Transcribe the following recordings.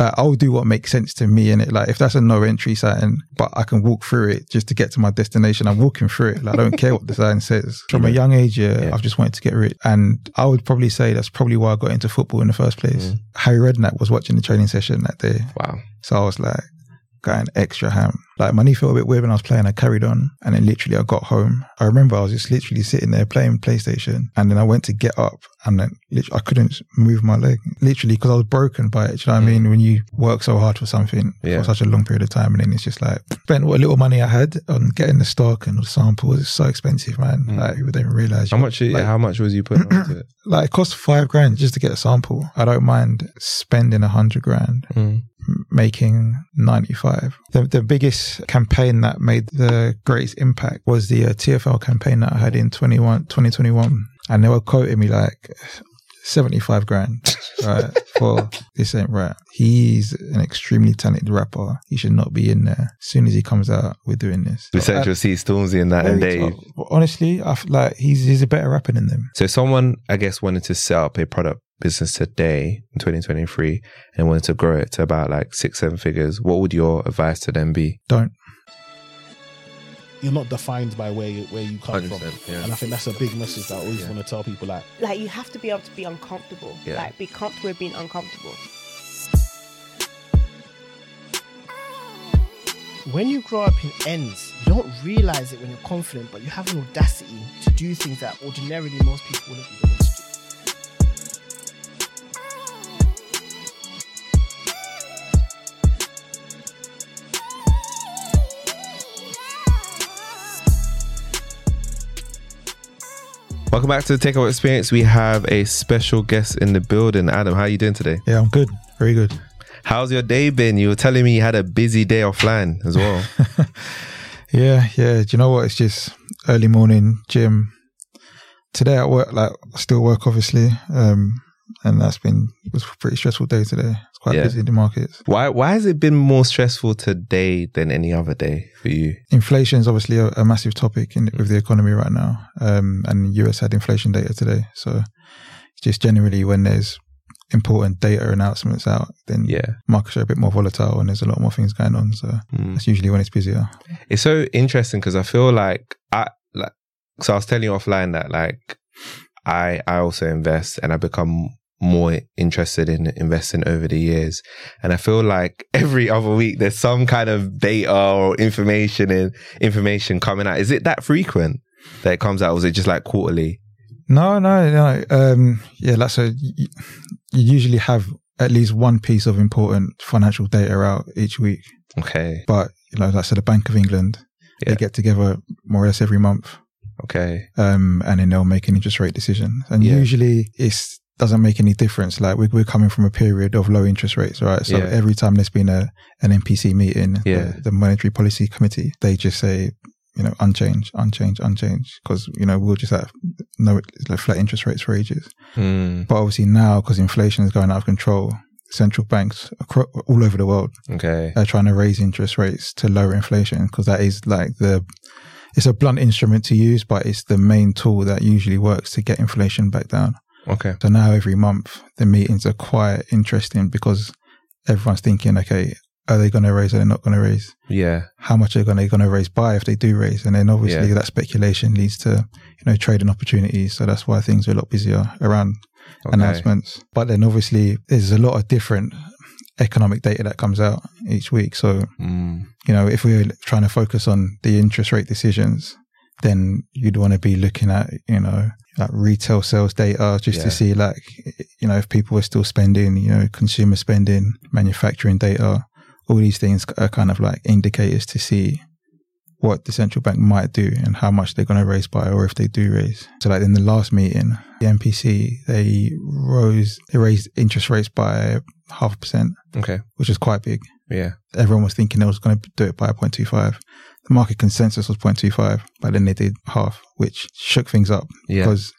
Like, I'll do what makes sense to me in it. Like if that's a no entry sign, but I can walk through it just to get to my destination, I'm walking through it. Like, I don't care what the sign says. From a young age, yeah, Yeah. I've just wanted to get rich. And I would probably say that's probably why I got into football in the first place. Mm. Harry Redknapp was watching the training session that day. Wow. So I was like, got an extra ham. Like my knee felt a bit weird when I was playing. I carried on, and then literally I got home. I remember I was just literally sitting there playing PlayStation, and then I went to get up, and then I couldn't move my leg, literally because I was broken by it. Do you know what I mean? When you work so hard for something Yeah. for such a long period of time, and then it's just like spent what little money I had on getting the stock and the samples. It's so expensive, man. Like people don't realize How much? Like, how much was you putting onto it? like it cost five grand just to get a sample. I don't mind spending a hundred grand Mm. Making 95. The, the biggest campaign that made the greatest impact was the uh, TFL campaign that I had in 21, 2021. And they were quoting me like 75 grand, right? for this ain't right. He's an extremely talented rapper. He should not be in there. As soon as he comes out, we're doing this. With Central Cee, Stormzy, and that, and Dave. honestly, I feel like he's, he's a better rapper than them. So, someone, I guess, wanted to set up a product business today in 2023 and wanted to grow it to about like six, seven figures, what would your advice to them be? Don't. You're not defined by where you, where you come from, yeah. and I think that's a big message that I always Yeah. want to tell people. Like, like you have to be able to be uncomfortable. Yeah. Like be comfortable with being uncomfortable. when you grow up in ends, you don't realize it when you're confident, but you have an audacity to do things that ordinarily most people wouldn't be willing Welcome back to the Takeover Experience. We have a special guest in the building. Adam, how are you doing today? Yeah, I'm good. Very good. How's your day been? You were telling me you had a busy day offline as well. Yeah, yeah. Do you know what? It's just early morning gym. Today at work, like I still work obviously, um, and that's been it was a pretty stressful day today. Quite Yeah. busy in the markets. why why has it been more stressful today than any other day for you? Inflation is obviously a, a massive topic in with the economy right now, um, and US had inflation data today. So it's just generally when there's important data announcements out, then Yeah. markets are a bit more volatile and there's a lot more things going on. So Mm. that's usually when it's busier. It's so interesting because I feel like I like so I was telling you offline that like I I also invest and I become more interested in investing over the years. And I feel like every other week there's some kind of data or information and information coming out. Is it that frequent that it comes out? Or is it just like quarterly? No, no, no. Um, yeah, that's a, you, you usually have at least one piece of important financial data out each week. Okay. But you know, like I said, the Bank of England, Yeah. they get together more or less every month, Okay. um, and then they'll make an interest rate decision. And Yeah. usually, it's doesn't make any difference. Like we're, we're coming from a period of low interest rates, right? So Yeah. every time there's been a an MPC meeting, Yeah. the, the Monetary Policy Committee, they just say. You know, unchanged, unchanged, unchanged, because you know we'll just have no like flat interest rates for ages. Hmm. But obviously now, because inflation is going out of control, central banks acro- all over the world Okay. are trying to raise interest rates to lower inflation because that is like the it's a blunt instrument to use, but it's the main tool that usually works to get inflation back down. Okay. So now every month the meetings are quite interesting because everyone's thinking, okay, are they going to raise? Are they not going to raise? Yeah. How much are they going to, raise by if they do raise? And then obviously Yeah. that speculation leads to you know trading opportunities. So that's why things are a lot busier around Okay. announcements. But then obviously there's a lot of different economic data that comes out each week. So, Mm. you know, if we're trying to focus on the interest rate decisions, then you'd want to be looking at, you know, like retail sales data just Yeah. to see like, you know, if people are still spending, you know, consumer spending, manufacturing data, all these things are kind of like indicators to see what the central bank might do and how much they're going to raise by or if they do raise. So like in the last meeting, the MPC, they rose, they raised interest rates by half a percent, Okay. which is quite big. Yeah. Everyone was thinking they was going to do it by 0.25. Market consensus was 0.25, but then they did half, which shook things up Yeah. because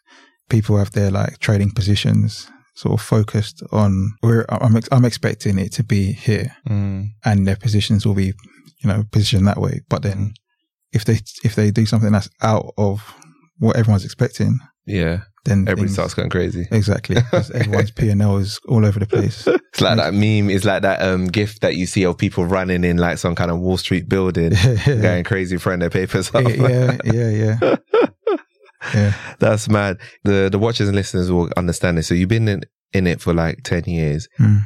people have their like trading positions sort of focused on where I'm, ex- I'm expecting it to be here Mm. and their positions will be, you know, positioned that way. But then if they, if they do something that's out of what everyone's expecting, Yeah. Then Everybody things- starts going crazy. Exactly. everyone's P&L is all over the place. It's like that meme. It's like that um gift that you see of people running in like some kind of Wall Street building, going crazy, throwing their papers up. yeah, yeah, yeah. Yeah. That's mad. The the watchers and listeners will understand this. So you've been in, in it for like ten years. Mm.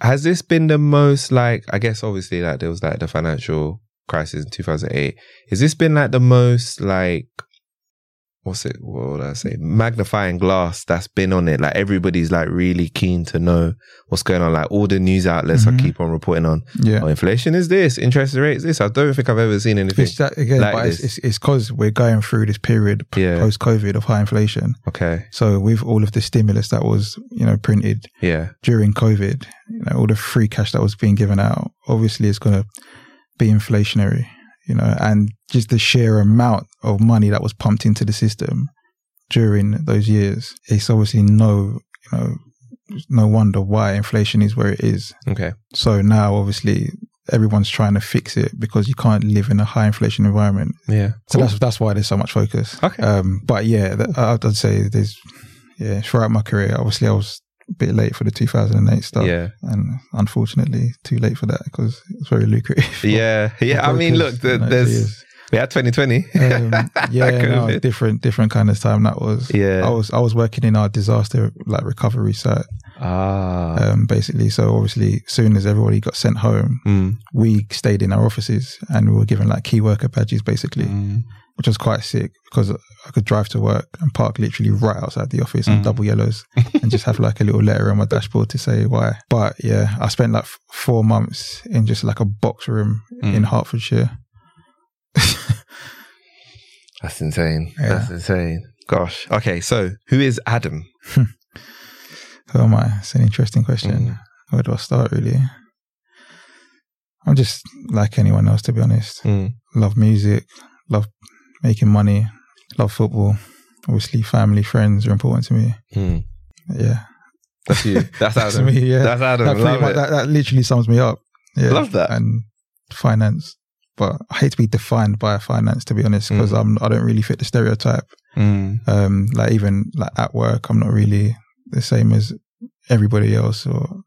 Has this been the most like? I guess obviously like there was like the financial crisis in two thousand eight. Has this been like the most like? What's it? What would I say? Magnifying glass that's been on it. Like everybody's like really keen to know what's going on. Like all the news outlets Mhm. are keep on reporting on. Yeah. Oh, inflation is this. Interest rate is this. I don't think I've ever seen anything. It's that again, like but it's, this. it's, it's cause we're going through this period Yeah. post COVID of high inflation. Okay. So with all of the stimulus that was, you know, printed Yeah. during COVID, you know, all the free cash that was being given out, obviously it's going to be inflationary, you know, and just the sheer amount of money that was pumped into the system during those years, it's obviously no, you know, no wonder why inflation is where it is. Okay. So now obviously everyone's trying to fix it because you can't live in a high inflation environment. Yeah. So that's that's why there's so much focus. Okay. Um, but yeah, I'd say there's yeah throughout my career. Obviously, I was a bit late for the 2008 stuff. Yeah. and unfortunately, too late for that because it's very lucrative. Yeah. Yeah. I mean, look, the, you know, there's years. we had 2020. Um, yeah, no, different different kind of time that was. Yeah. I was I was working in our disaster like recovery site, Ah. um, basically. So obviously, as soon as everybody got sent home, Mm. we stayed in our offices and we were given like key worker badges, basically. Mm. which was quite sick because I could drive to work and park literally right outside the office on Mm. double yellows and just have like a little letter on my dashboard to say why. But yeah, I spent like f- four months in just like a box room in Mm. Hertfordshire. That's insane. Yeah. That's insane. Gosh. Okay. So who is Adam? Who am I? It's an interesting question. Mm. Where do I start really? I'm just like anyone else, to be honest. Mm. Love music, love making money, love football. Obviously, family, friends are important to me. Mm. Yeah, That's you. That's That's Adam. me. Yeah, That's Adam. that, Love much, that, that literally sums me up. Yeah, Love that. And finance, but I hate to be defined by finance, to be honest, because Mm. I'm I don't really fit the stereotype. Mm. Um, like even like at work, I'm not really the same as everybody else, or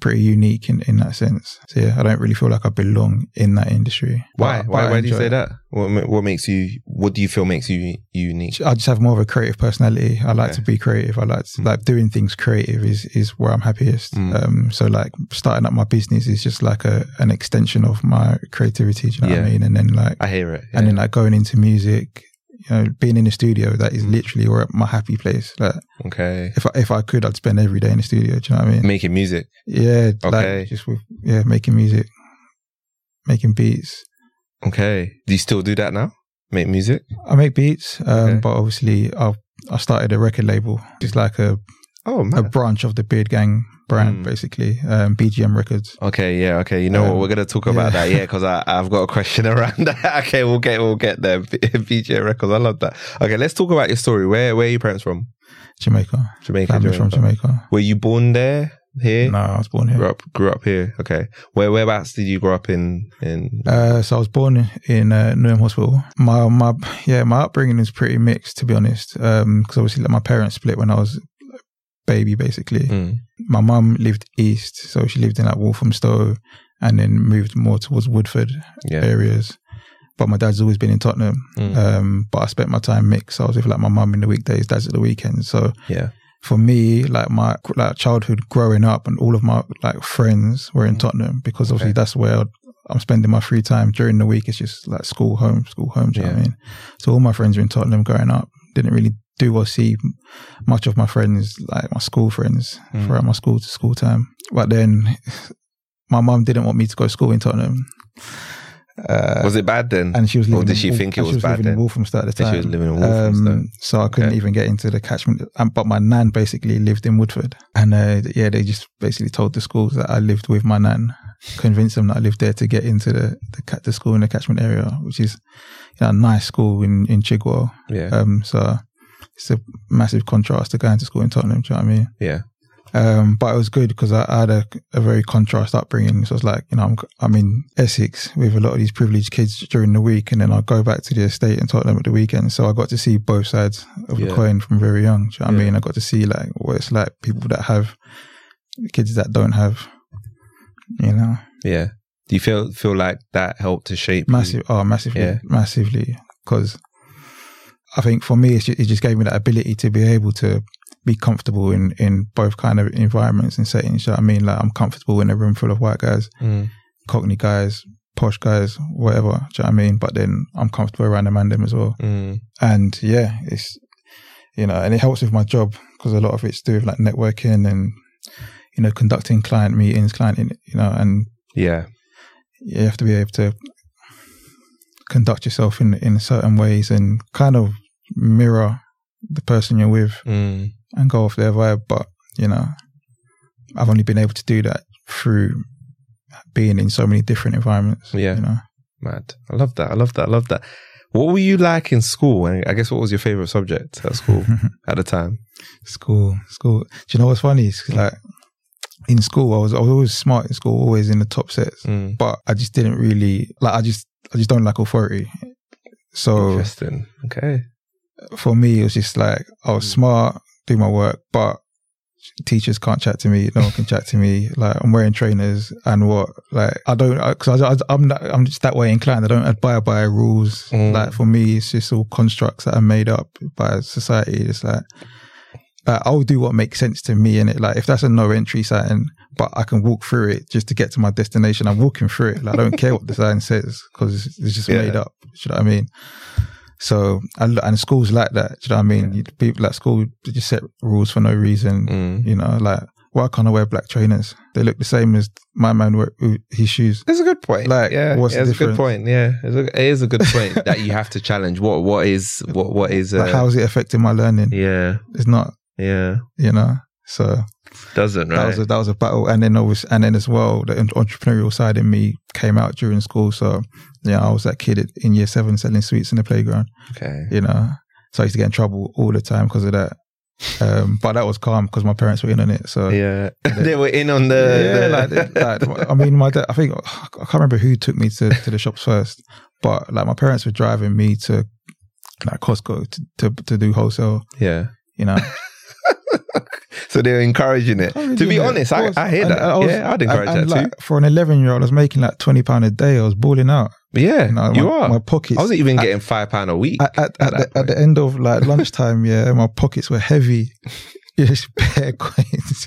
pretty unique in in that sense. So yeah, I don't really feel like I belong in that industry. Why? But- Why? but Why do you say it. that? What What makes you? What do you feel makes you unique? I just have more of a creative personality. I like Okay. to be creative. I like to, Mm. like doing things creative is is where I'm happiest. Mm. Um, so like starting up my business is just like a an extension of my creativity. Do you know what I mean? And then like I hear it. and then like going into music, you know, being in the studio that is Mm. literally where my happy place. Like okay. if I, if I could, I'd spend every day in the studio. Do you know what I mean? Making music. Yeah, Okay. like just with yeah, making music, making beats. Okay. Do you still do that now? Make music? I make beats, um, Okay. but obviously I I started a record label. It's like a Oh a branch of the Beard Gang brand, Mm. basically. Um, BGM Records. Okay, yeah, okay. You know what? Um, We're gonna talk about yeah. that, yeah, because I've got a question around that. Okay, we'll get we'll get there. BJ Records, I love that. Okay, let's talk about your story. Where where are your parents from? Jamaica. Jamaica. Family from Jamaica. Were you born there? Here? No, I was born here. Grew up grew up here. Okay. Where whereabouts did you grow up in? In Uh, so I was born in uh, Newham Hospital. My my yeah, my upbringing is pretty mixed to be honest. Um, because obviously like, my parents split when I was baby, basically. Mm, My mum lived east, so she lived in like Walthamstow, and then moved more towards Woodford yeah. areas. But my dad's always been in Tottenham. Mm, Um, but I spent my time mixed. I was with like my mum in the weekdays, dad's at the weekends. So yeah. for me, like my like childhood growing up, and all of my like friends were in Tottenham because obviously Okay. that's where I'm spending my free time during the week. It's just like school, home, school, home. Do you know what I mean? So all my friends were in Tottenham growing up. Didn't really do or see much of my friends, like my school friends, Mm. throughout my school to school time. But then my mum didn't want me to go to school in Tottenham. Uh, Was it bad then? and she was or living. did in she think it was she was bad living then? Walthamstow at the time. she was living in Walthamstow. Um, so I couldn't Okay. even get into the catchment. Um, but my nan basically lived in Woodford, and uh, yeah, they just basically told the schools that I lived with my nan, convinced them that I lived there to get into the the, the school in the catchment area, which is you know, a nice school in in Chigwell. yeah, Um, so it's a massive contrast to going to school in Tottenham. Do you know what I mean? yeah, Um, but it was good because I, I had a, a very contrast upbringing. So it's like, you know, I'm, I'm in Essex with a lot of these privileged kids during the week and then I go back to the estate in Tottenham at the weekend. So I got to see both sides of Yeah. the coin from very young. Do you know what I mean? I got to see like what it's like people that have kids that don't have, you know, yeah. Do you feel feel like that helped to shape you? massive, oh, massively, Yeah. massively. Because I think for me, it just gave me that ability to be able to be comfortable in, in both kind of environments and settings. You know what I mean? Like I'm comfortable in a room full of white guys, Mm. Cockney guys, posh guys, whatever. Do you know what I mean? But then I'm comfortable around the mandem as well. Mm. And yeah, it's, you know, and it helps with my job because a lot of it's to do with like networking and, you know, conducting client meetings, client, in, you know, and Yeah, you have to be able to conduct yourself in in certain ways and kind of mirror the person you're with mm. and go off their vibe. But you know, I've only been able to do that through being in so many different environments. Yeah. you know. mad. I love that. I love that. I love that. What were you like in school? And I guess what was your favorite subject at school at the time? school, school. Do you know what's funny? It's like in school, I was I was always smart in school, always in the top sets, Mm. but I just didn't really like. I just I just don't like authority. So Interesting. Okay. for me, it was just like I was smart, do my work, but teachers can't chat to me. No one can chat to me. Like I'm wearing trainers and what? Like I don't because I, I, I'm not, I'm just that way inclined. I don't abide by rules. Mm. Like for me, it's just all constructs that are made up by society. It's like. I'll do what makes sense to me in it. Like if that's a no entry sign, but I can walk through it just to get to my destination. I'm walking through it. Like, I don't care what the sign says because it's just Yeah. made up. Do you know what I mean? So I lo- and schools like that. Do you know what I mean? You- People at school they just set rules for no reason. Mm. You know, like why can't I wear black trainers? They look the same as my man wear his shoes. It's a good point. Like, yeah, what's yeah, the it's a good point. Yeah, it's a, it is a good point that you have to challenge what what is what what is. Uh, like how is it affecting my learning? yeah, It's not. Yeah, You know. So doesn't that right. was a, that was a battle, and then always, and then as well, the entrepreneurial side in me came out during school. So yeah, I was that kid in year seven selling sweets in the playground. okay. you know. So I used to get in trouble all the time because of that. Um, but that was calm because my parents were in on it. So Yeah, they were in on the. yeah, the- like, like, I mean, my dad, I think I can't remember who took me to, to the shops first, but like my parents were driving me to like Costco to, to, to do wholesale, yeah. you know. So they're encouraging it. to be honest, I. I hear And that. I was- yeah, I'd encourage and- and, that too. For an 11 year old, I was making like 20 pound a day. I was balling out. yeah, You, know, you my, are. My pockets. I wasn't even at- getting five pound a week at, at, at the, at the end of like lunchtime, yeah, my pockets were heavy. Just bare coins.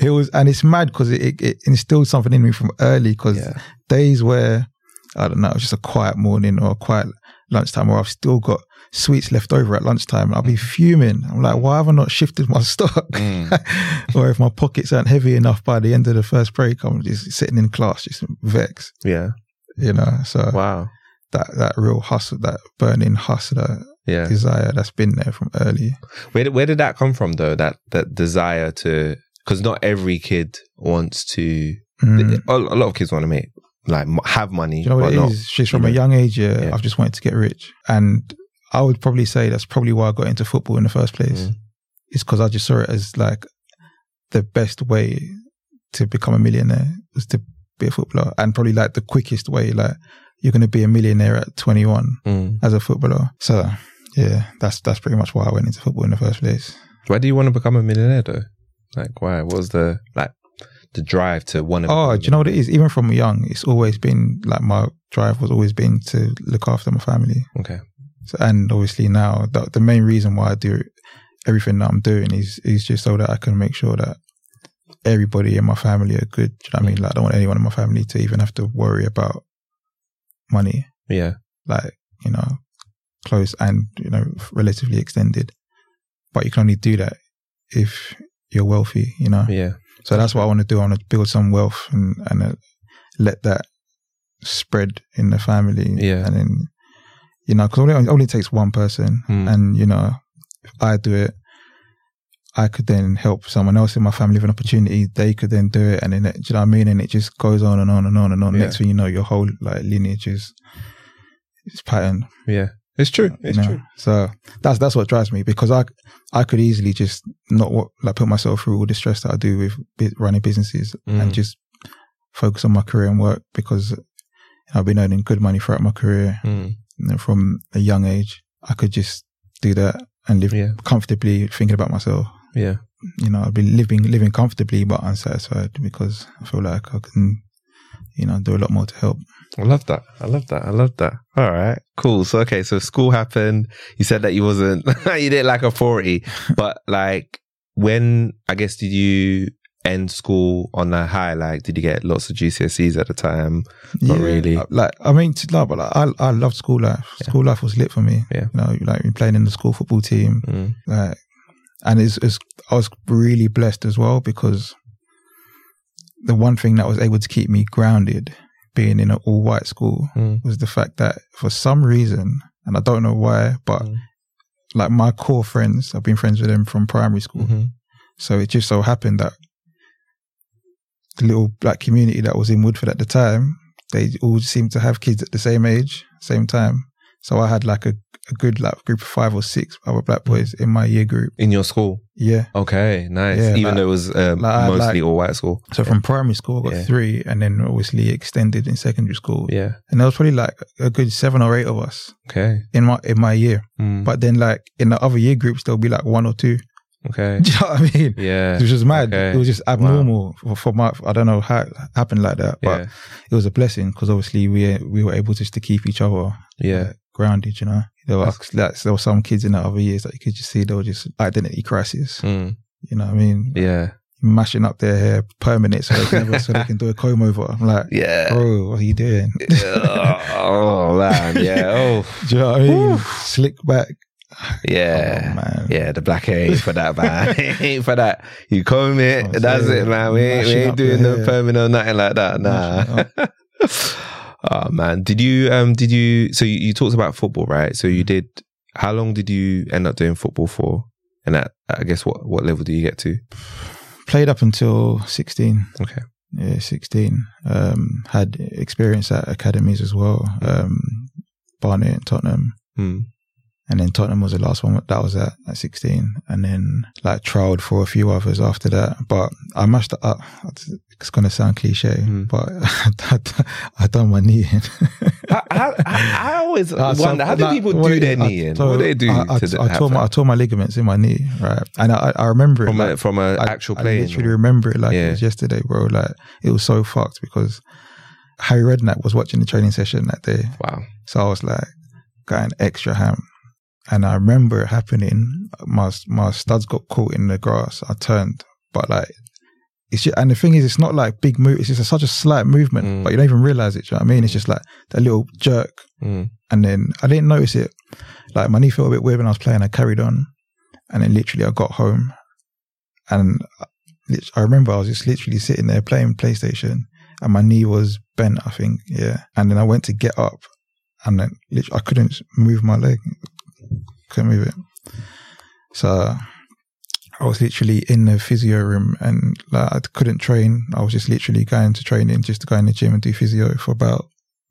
It was, and it's mad because it, it, it instilled something in me from early. Because Yeah. days where I don't know, it's just a quiet morning or a quiet lunchtime, where I've still got sweets left over at lunchtime, I'll be fuming. I'm like, why have I not shifted my stock? Mm. or if my pockets aren't heavy enough by the end of the first break, I'm just sitting in class, just vexed. Yeah. You know, so Wow. that that real hustle, that burning hustle, that Yeah. desire that's been there from early. Where did, where did that come from though? That that desire to because not every kid wants to. Mm. A, lot of kids want to make like have money, you know what it not. is? Just from you a young age, yeah, Yeah. I've just wanted to get rich, and I would probably say that's probably why I got into football in the first place. Mm. It's because I just saw it as like the best way to become a millionaire was to be a footballer, and probably like the quickest way. Like you're going to be a millionaire at 21 Mm. as a footballer. So yeah, that's that's pretty much why I went into football in the first place. Why do you want to become a millionaire though? Like why? What was the like the drive to want to? Oh, do you know what it is? Even from young, it's always been like my drive was always been to look after my family. Okay. So, and obviously now the, the main reason why I do everything that I'm doing is is just so that I can make sure that everybody in my family are good. Do you know what I mean? Like I don't want anyone in my family to even have to worry about money. Yeah. Like you know, close and you know relatively extended. But you can only do that if you're wealthy. You know. Yeah. So that's what I want to do. I want to build some wealth and and uh, let that spread in the family. Yeah. And then, you know, because only, it only takes one person. Hmm. And, you know, if I do it, I could then help someone else in my family with an opportunity. They could then do it. And then, it, do you know what I mean? And it just goes on and on and on and on. Yeah. Next thing you know, your whole like lineage is, is patterned. Yeah. It's true. you It's know? true. So that's that's what drives me because I I could easily just not what like put myself through all the stress that I do with running businesses Mm. and just focus on my career and work because I've been earning good money throughout my career Mm. From a young age. I could just do that and live Yeah. comfortably, thinking about myself. Yeah. You know, I've been living living comfortably but unsatisfied because I feel like I can, you know, do a lot more to help. I love that. I love that. I love that. All right. Cool. So, okay. So school happened. You said that you wasn't, you didn't like authority, but like when, I guess, did you end school on a high? Like, did you get lots of GCSEs at the time? Not really. uh, Like I mean, no, but like, I I loved school life. Yeah. School life was lit for me. Yeah. You know, like playing in the school football team, Mm. like, and it's, it's I was really blessed as well because the one thing that was able to keep me grounded, being in an all white school, Mm. was the fact that for some reason, and I don't know why, but Mm. like my core friends, I've been friends with them from primary school. Mhm. So it just so happened that the little black community that was in Woodford at the time, they all seemed to have kids at the same age, same time. So I had like a, a good like group of five or six other black boys in my year group. In your school? Yeah. Okay. Nice. Yeah, Even like- though it was um, like mostly like- all white school. So from primary school, I got Yeah. three, and then obviously extended in secondary school. Yeah. And there was probably like a good seven or eight of us Okay. in my in my year. Mm. But then like in the other year groups, there'll be like one or two. Okay. Do you know what I mean? Yeah. It was just mad. Okay. It was just abnormal for, for my. I don't know how it happened like that, but Yeah. it was a blessing because obviously we we were able just to keep each other Yeah. grounded. You know, there were like, there were some kids in the other years that you could just see they were just identity crisis. Mm. You know what I mean? Yeah. Mashing up their hair permanent so they can never, so they can do a comb over. I'm like, Yeah. bro, what are you doing? oh man. Yeah. Oh. Do you know what I mean? Slick back. Yeah. Oh, man. Yeah, the black hair ain't for that, man. ain't for that. You comb it, Oh, that's it, man. We ain't, we ain't doing no permanent or nothing like that. Nah. Oh man, did you um did you so you, you talked about football, right? So you did. How long did you end up doing football for? And at I guess what what level do you get to? Played up until 16. Okay. Yeah, 16. Um, had experience at academies as well. Um, Barnet and Tottenham. Hmm. And then Tottenham was the last one that was at, at 16. And then like trialed for a few others after that. But I mashed it up. It's going to sound cliche, Mm. but I done my knee in. I, I, I, I always Uh, so, wonder how do like, people do it their I- knee in? so what do they do I, I, to I, tore my, I tore my ligaments in my knee, right? And I, I remember it. from a like, from a I- actual I playing? literally or- remember it like Yeah. it was yesterday, bro. Like it was so fucked because Harry Redknapp was watching the training session that day. Wow. So I was like going extra ham. And I remember it happening. My my studs got caught in the grass. I turned, but like it's just, and the thing is, it's not like big move. It's just a, such a slight movement, Mm. but you don't even realize it. Do you know what I mean? It's just like that little jerk, Mm. and then I didn't notice it. Like my knee felt a bit weird when I was playing. I carried on, and then literally I got home, and I- I remember I was just literally sitting there playing PlayStation, and my knee was bent. I think, yeah. And then I went to get up, and then I couldn't move my leg, couldn't move it. So I was literally in the physio room, and like I couldn't train. I was just literally going to training, just to go in the gym and do physio for about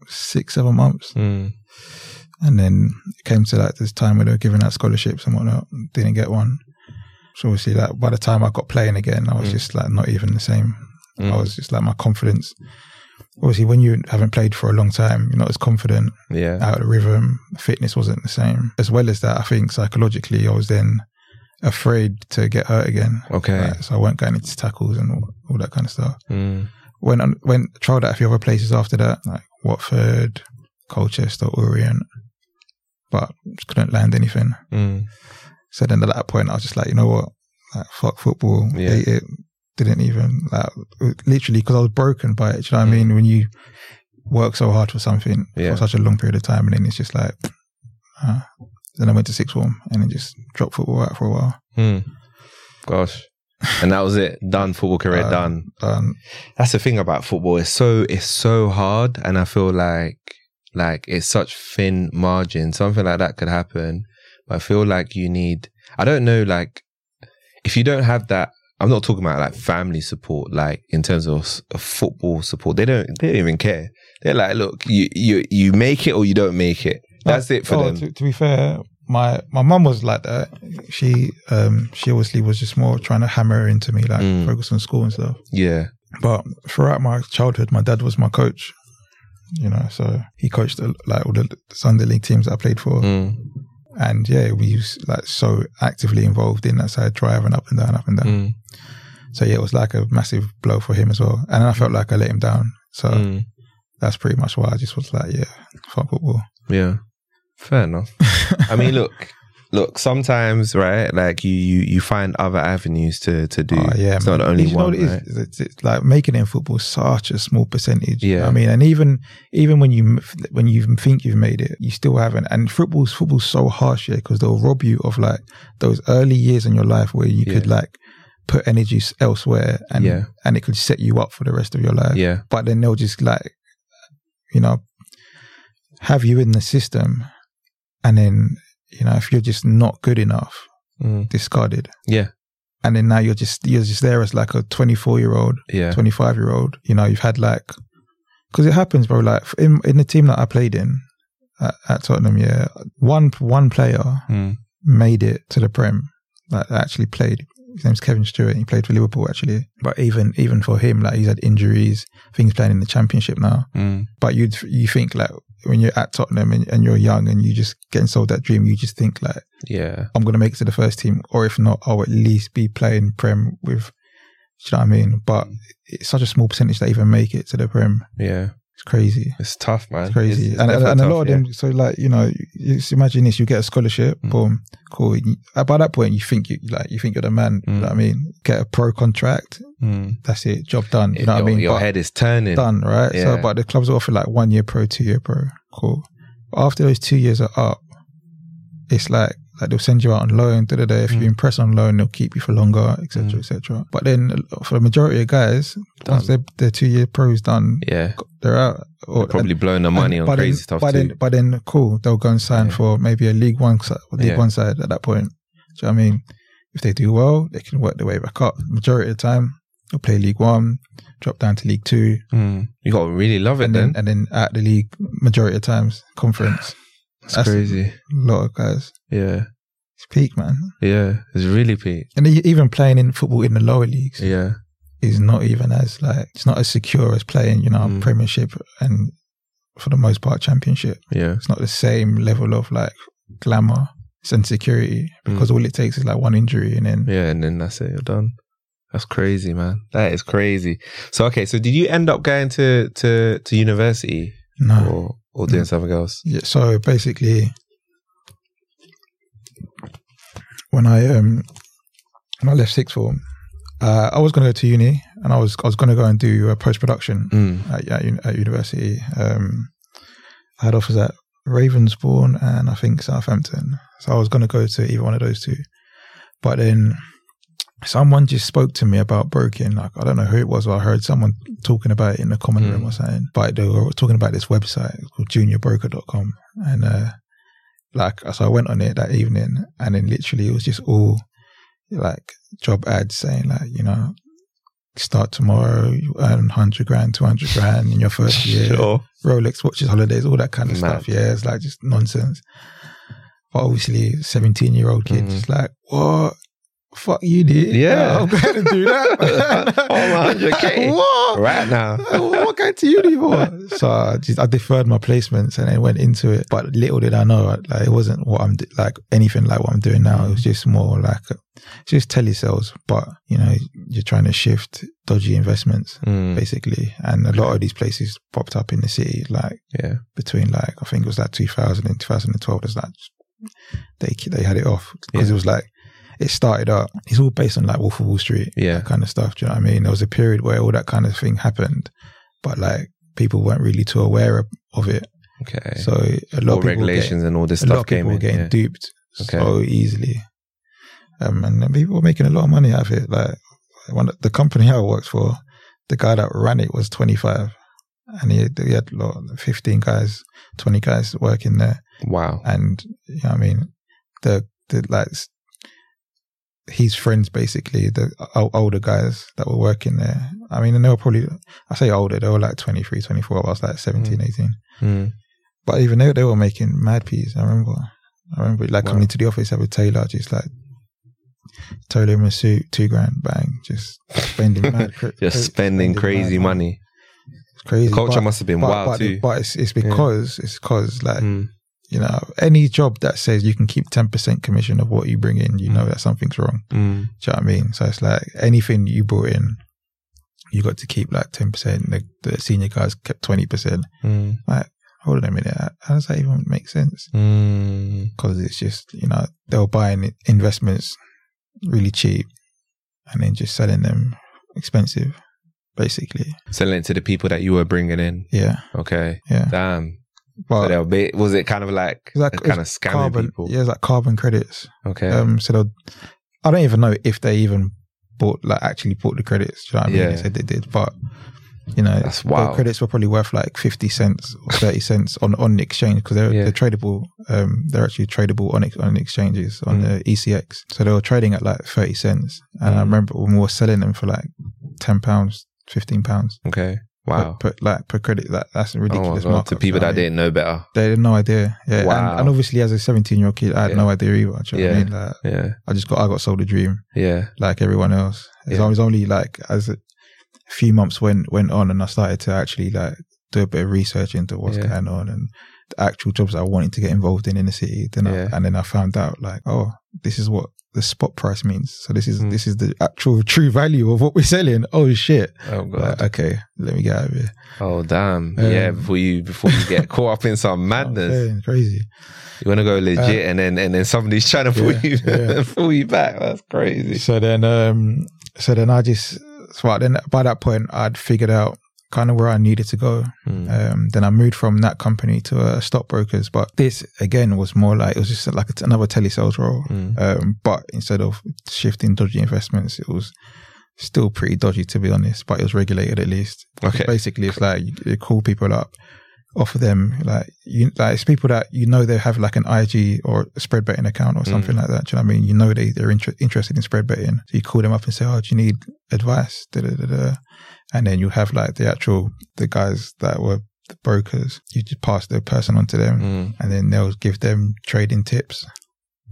six, seven months. Mm. And then it came to like this time where they were giving out scholarships and whatnot. Didn't get one. So obviously, like by the time I got playing again, I was Mm. just like not even the same. Mm. I was just like my confidence. Obviously, when you haven't played for a long time, you're not as confident, Yeah. out of rhythm. Fitness wasn't the same. As well as that, I think psychologically, I was then afraid to get hurt again. Okay. Like, so I weren't going into tackles and all, all that kind of stuff Mm. went on went tried out a few other places after that, like Watford, Colchester, Orient, but just couldn't land anything. Mm. So then at that point, I was just like, you know what, like fuck football, Yeah. hate it. Didn't even like literally because I was broken by it. Do you know what I Mm. mean? When you work so hard for something Yeah. for such a long period of time, and then it's just like. Uh, then I went to sixth form and then just dropped football out for a while. Mm. Gosh. and that was it. Done. Football career Uh, done. Um, That's the thing about football. It's so it's so hard, and I feel like like it's such thin margin. Something like that could happen, but I feel like you need. I don't know, like if you don't have that. I'm not talking about like family support, like in terms of, of football support. They don't. They don't even care. They're like, look, you you you make it or you don't make it. That's it for oh, them. To, to be fair, my my mum was like that. She um she obviously was just more trying to hammer into me, like Mm. focus on school and stuff. yeah. But throughout my childhood, my dad was my coach. You know, so he coached like all the Sunday league teams that I played for, Mm, and yeah, we was like so actively involved in that side, driving up and down, up and down. mm, So yeah, it was like a massive blow for him as well, and I felt like I let him down. So mm. that's pretty much why I just was like, yeah, fuck football. Yeah. Fair enough. I mean, look, look. Sometimes, right? Like you, you, you find other avenues to to do. Oh, yeah, it's man. not only You one. what it is? right? It's, it's like making it in football is such a small percentage. Yeah. I mean, and even even when you when you think you've made it, you still haven't. And football's football's so harsh, yeah, because they'll rob you of like those early years in your life where you could like put energy elsewhere, and Yeah. and it could set you up for the rest of your life. Yeah, But then they'll just like, you know, have you in the system, and then you know if you're just not good enough, Mm. discarded. yeah, And then now you're just you're just there as like a 24 year old yeah, 25 year old, you know, you've had like, because it happens, bro. Like in in the team that I played in at, at Tottenham, yeah, one one player Mm. made it to the Prem, like actually played. His name's Kevin Stewart. He played for Liverpool actually, but even even for him, like he's had injuries. Things playing in the Championship now. Mm. But you you think like when you're at Tottenham and, and you're young and you just getting sold that dream, you just think like yeah, I'm going to make it to the first team, or if not, I'll at least be playing Prem with. Do you know what I mean? But it's such a small percentage that even make it to the Prem. yeah. It's crazy. It's tough, man. It's crazy. It's- it's and and, and a lot of yeah. them, so like, you know, just imagine this, you get a scholarship, Mm. boom, cool. You, uh, by that point, you think you, like, you think you're the man. You know what I mean? Get a pro contract. Mm. That's it. Job done. You know your, what I mean? Your But- head is turning. done, right? Yeah. So, but the clubs offer like one year pro, two year pro. Cool. But after those two years are up, it's like like they'll send you out on loan. Da, da, da. If you Mm. impress on loan, they'll keep you for longer, etc., Mm. etc. But then for the majority of guys, once their their two year pros done, Yeah, they're out. Or They're probably blowing the money and- on crazy then, stuff But too. then, but then, cool. They'll go and sign Yeah. for maybe a League One, League Yeah. One side at that point. Do you know what I mean? If they do well, they can work their way back up. Majority of the time, they'll play League One, drop down to League Two, Mm. You got to really love it and then. then and then at the league, majority of times, conference. It's that's- crazy. A lot of guys. Yeah, It's peak, man. yeah. It's really peak. And even playing in football in the lower leagues Yeah, is not even as like it's not as secure as playing, you know, Mm. Premiership and for the most part Championship. yeah, It's not the same level of like glamour and security because all it takes is like one injury and then Mm. yeah. And then that's it. You're done. That's crazy, man. That is crazy. So okay, so did you end up going to to to university no. Or doing something else? Yeah, so basically, when I um when I left sixth form, uh, I was going to go to uni, and I was I was going to go and do uh, post production Mm. at, at, uni- at university. Um, I had offers at Ravensbourne and I think Southampton, so I was going to go to either one of those two. But then someone just spoke to me about broking. Like I don't know who it was, or I heard someone talking about it in the common room Mm. or something. But they were talking about this website called juniorbroker.com. And uh like so I went on it that evening and then literally it was just all like job ads saying like, you know, start tomorrow, you earn hundred grand, two hundred grand in your first year. Sure. Rolex watches, holidays, all that kind of Mad. stuff. Yeah, it's like just nonsense. But obviously, seventeen year old kid Mhm. just like, what? Fuck you, dude. Yeah. I'm going to do that. Oh, 100K. what? Right now. what going to uni for? So I, just, I deferred my placements and then went into it. But little did I know, like it wasn't what I'm like anything like what I'm doing now. It was just more like it's just telesales, but you know you're trying to shift dodgy investments Mm. basically. And a lot of these places popped up in the city, like Yeah. between like I think it was like 2000 and 2012. There's like they they had it off because Yeah. it was like it started up. It's all based on like Wolf of Wall Street, Yeah. that kind of stuff. Do you know what I mean? There was a period where all that kind of thing happened, but like people weren't really too aware of, of it. Okay. So a lot all of regulations and all this getting, a lot stuff came in. getting Yeah. duped Okay. so easily. Um, and people were making a lot of money out of it. Like one of- the company I worked for, the guy that ran it was 25, and he, he had lot, 15 guys, 20 guys working there, Wow. and you know I mean, the the like his friends basically the older guys that were working there. I mean, and they were probably I say older, they were like 23, 24. I was like 17, 18. Mm. But even they they were making mad peas. I remember. I remember like Wow. coming into the office, have a tailor, just like tailor him a suit, two grand, bang, just spending mad, cra- Just spending crazy mad money. It's crazy. The culture but, must have been but, wild but, too. But it's, it's because it's because like Mm. You know any job that says you can keep ten percent commission of what you bring in, you know that something's wrong. Mm. Do you know what I mean? So it's like anything you brought in, you got to keep like ten percent. The, the senior guys kept twenty percent. Mm. Hold on a minute, how- does that even make sense? Mm. because it's just you know they were buying investments really cheap and then just selling them expensive basically Selling it to the people that you were bringing in. yeah Okay. yeah Damn. But they were bit, was it kind of like, like kind of scamming carbon people? yeah it's like carbon credits Okay. um so they'll i don't even know if they even bought like actually bought the credits do you know what i mean Yeah. they said they did but you know That's the credits were probably worth like 50 cents or 30 cents on on the exchange because they're, Yeah. they're tradable um they're actually tradable on on exchanges on Mm. the ecx so they were trading at like 30 cents and i Mm. remember when we were selling them for like 10 pounds 15 pounds okay. Wow. per, per, like per credit that that's Oh ridiculous God. To people that I mean? didn't know better. they had no idea yeah Wow. and, and obviously as a 17 year old kid i had Yeah. no idea either do you know what i Yeah. mean like Yeah. i just got i got sold a dream Yeah. like everyone else. As Yeah. I was only like as a few months went went on, and I started to actually like do a bit of research into what's Yeah. going on and the actual jobs I wanted to get involved in in the city. Then Yeah. I, and then I found out like, oh, this is what the spot price means. So this is Mm. this is the actual true value of what we're selling. Oh shit! Oh God. Like, okay, let me get out of here. Oh damn. Um, yeah. Before you before you get caught up in some madness, Okay, crazy. you want to go legit, and then and then somebody's trying to pull Uh, yeah, you yeah. pull you back. That's crazy. So then, um, so then I just, so then by that point, I'd figured out kind of where I needed to go. Mm. Um, then I moved from that company to uh, stockbrokers, but this again was more like it was just like another telesales role. Mm. Um, but instead of shifting dodgy investments, it was still pretty dodgy to be honest. But it was regulated at least. Okay. Basically, it's like you, you call people up, offer them like you like it's people that you know they have like an IG or spread betting account or something like that. Do you know what I mean? You know they they're inter- interested in spread betting, so you call them up and say, "Oh, do you need advice?" Da, da, da. And then you have like the actual the guys that were the brokers. You just pass the person on to them, Mm. and then they'll give them trading tips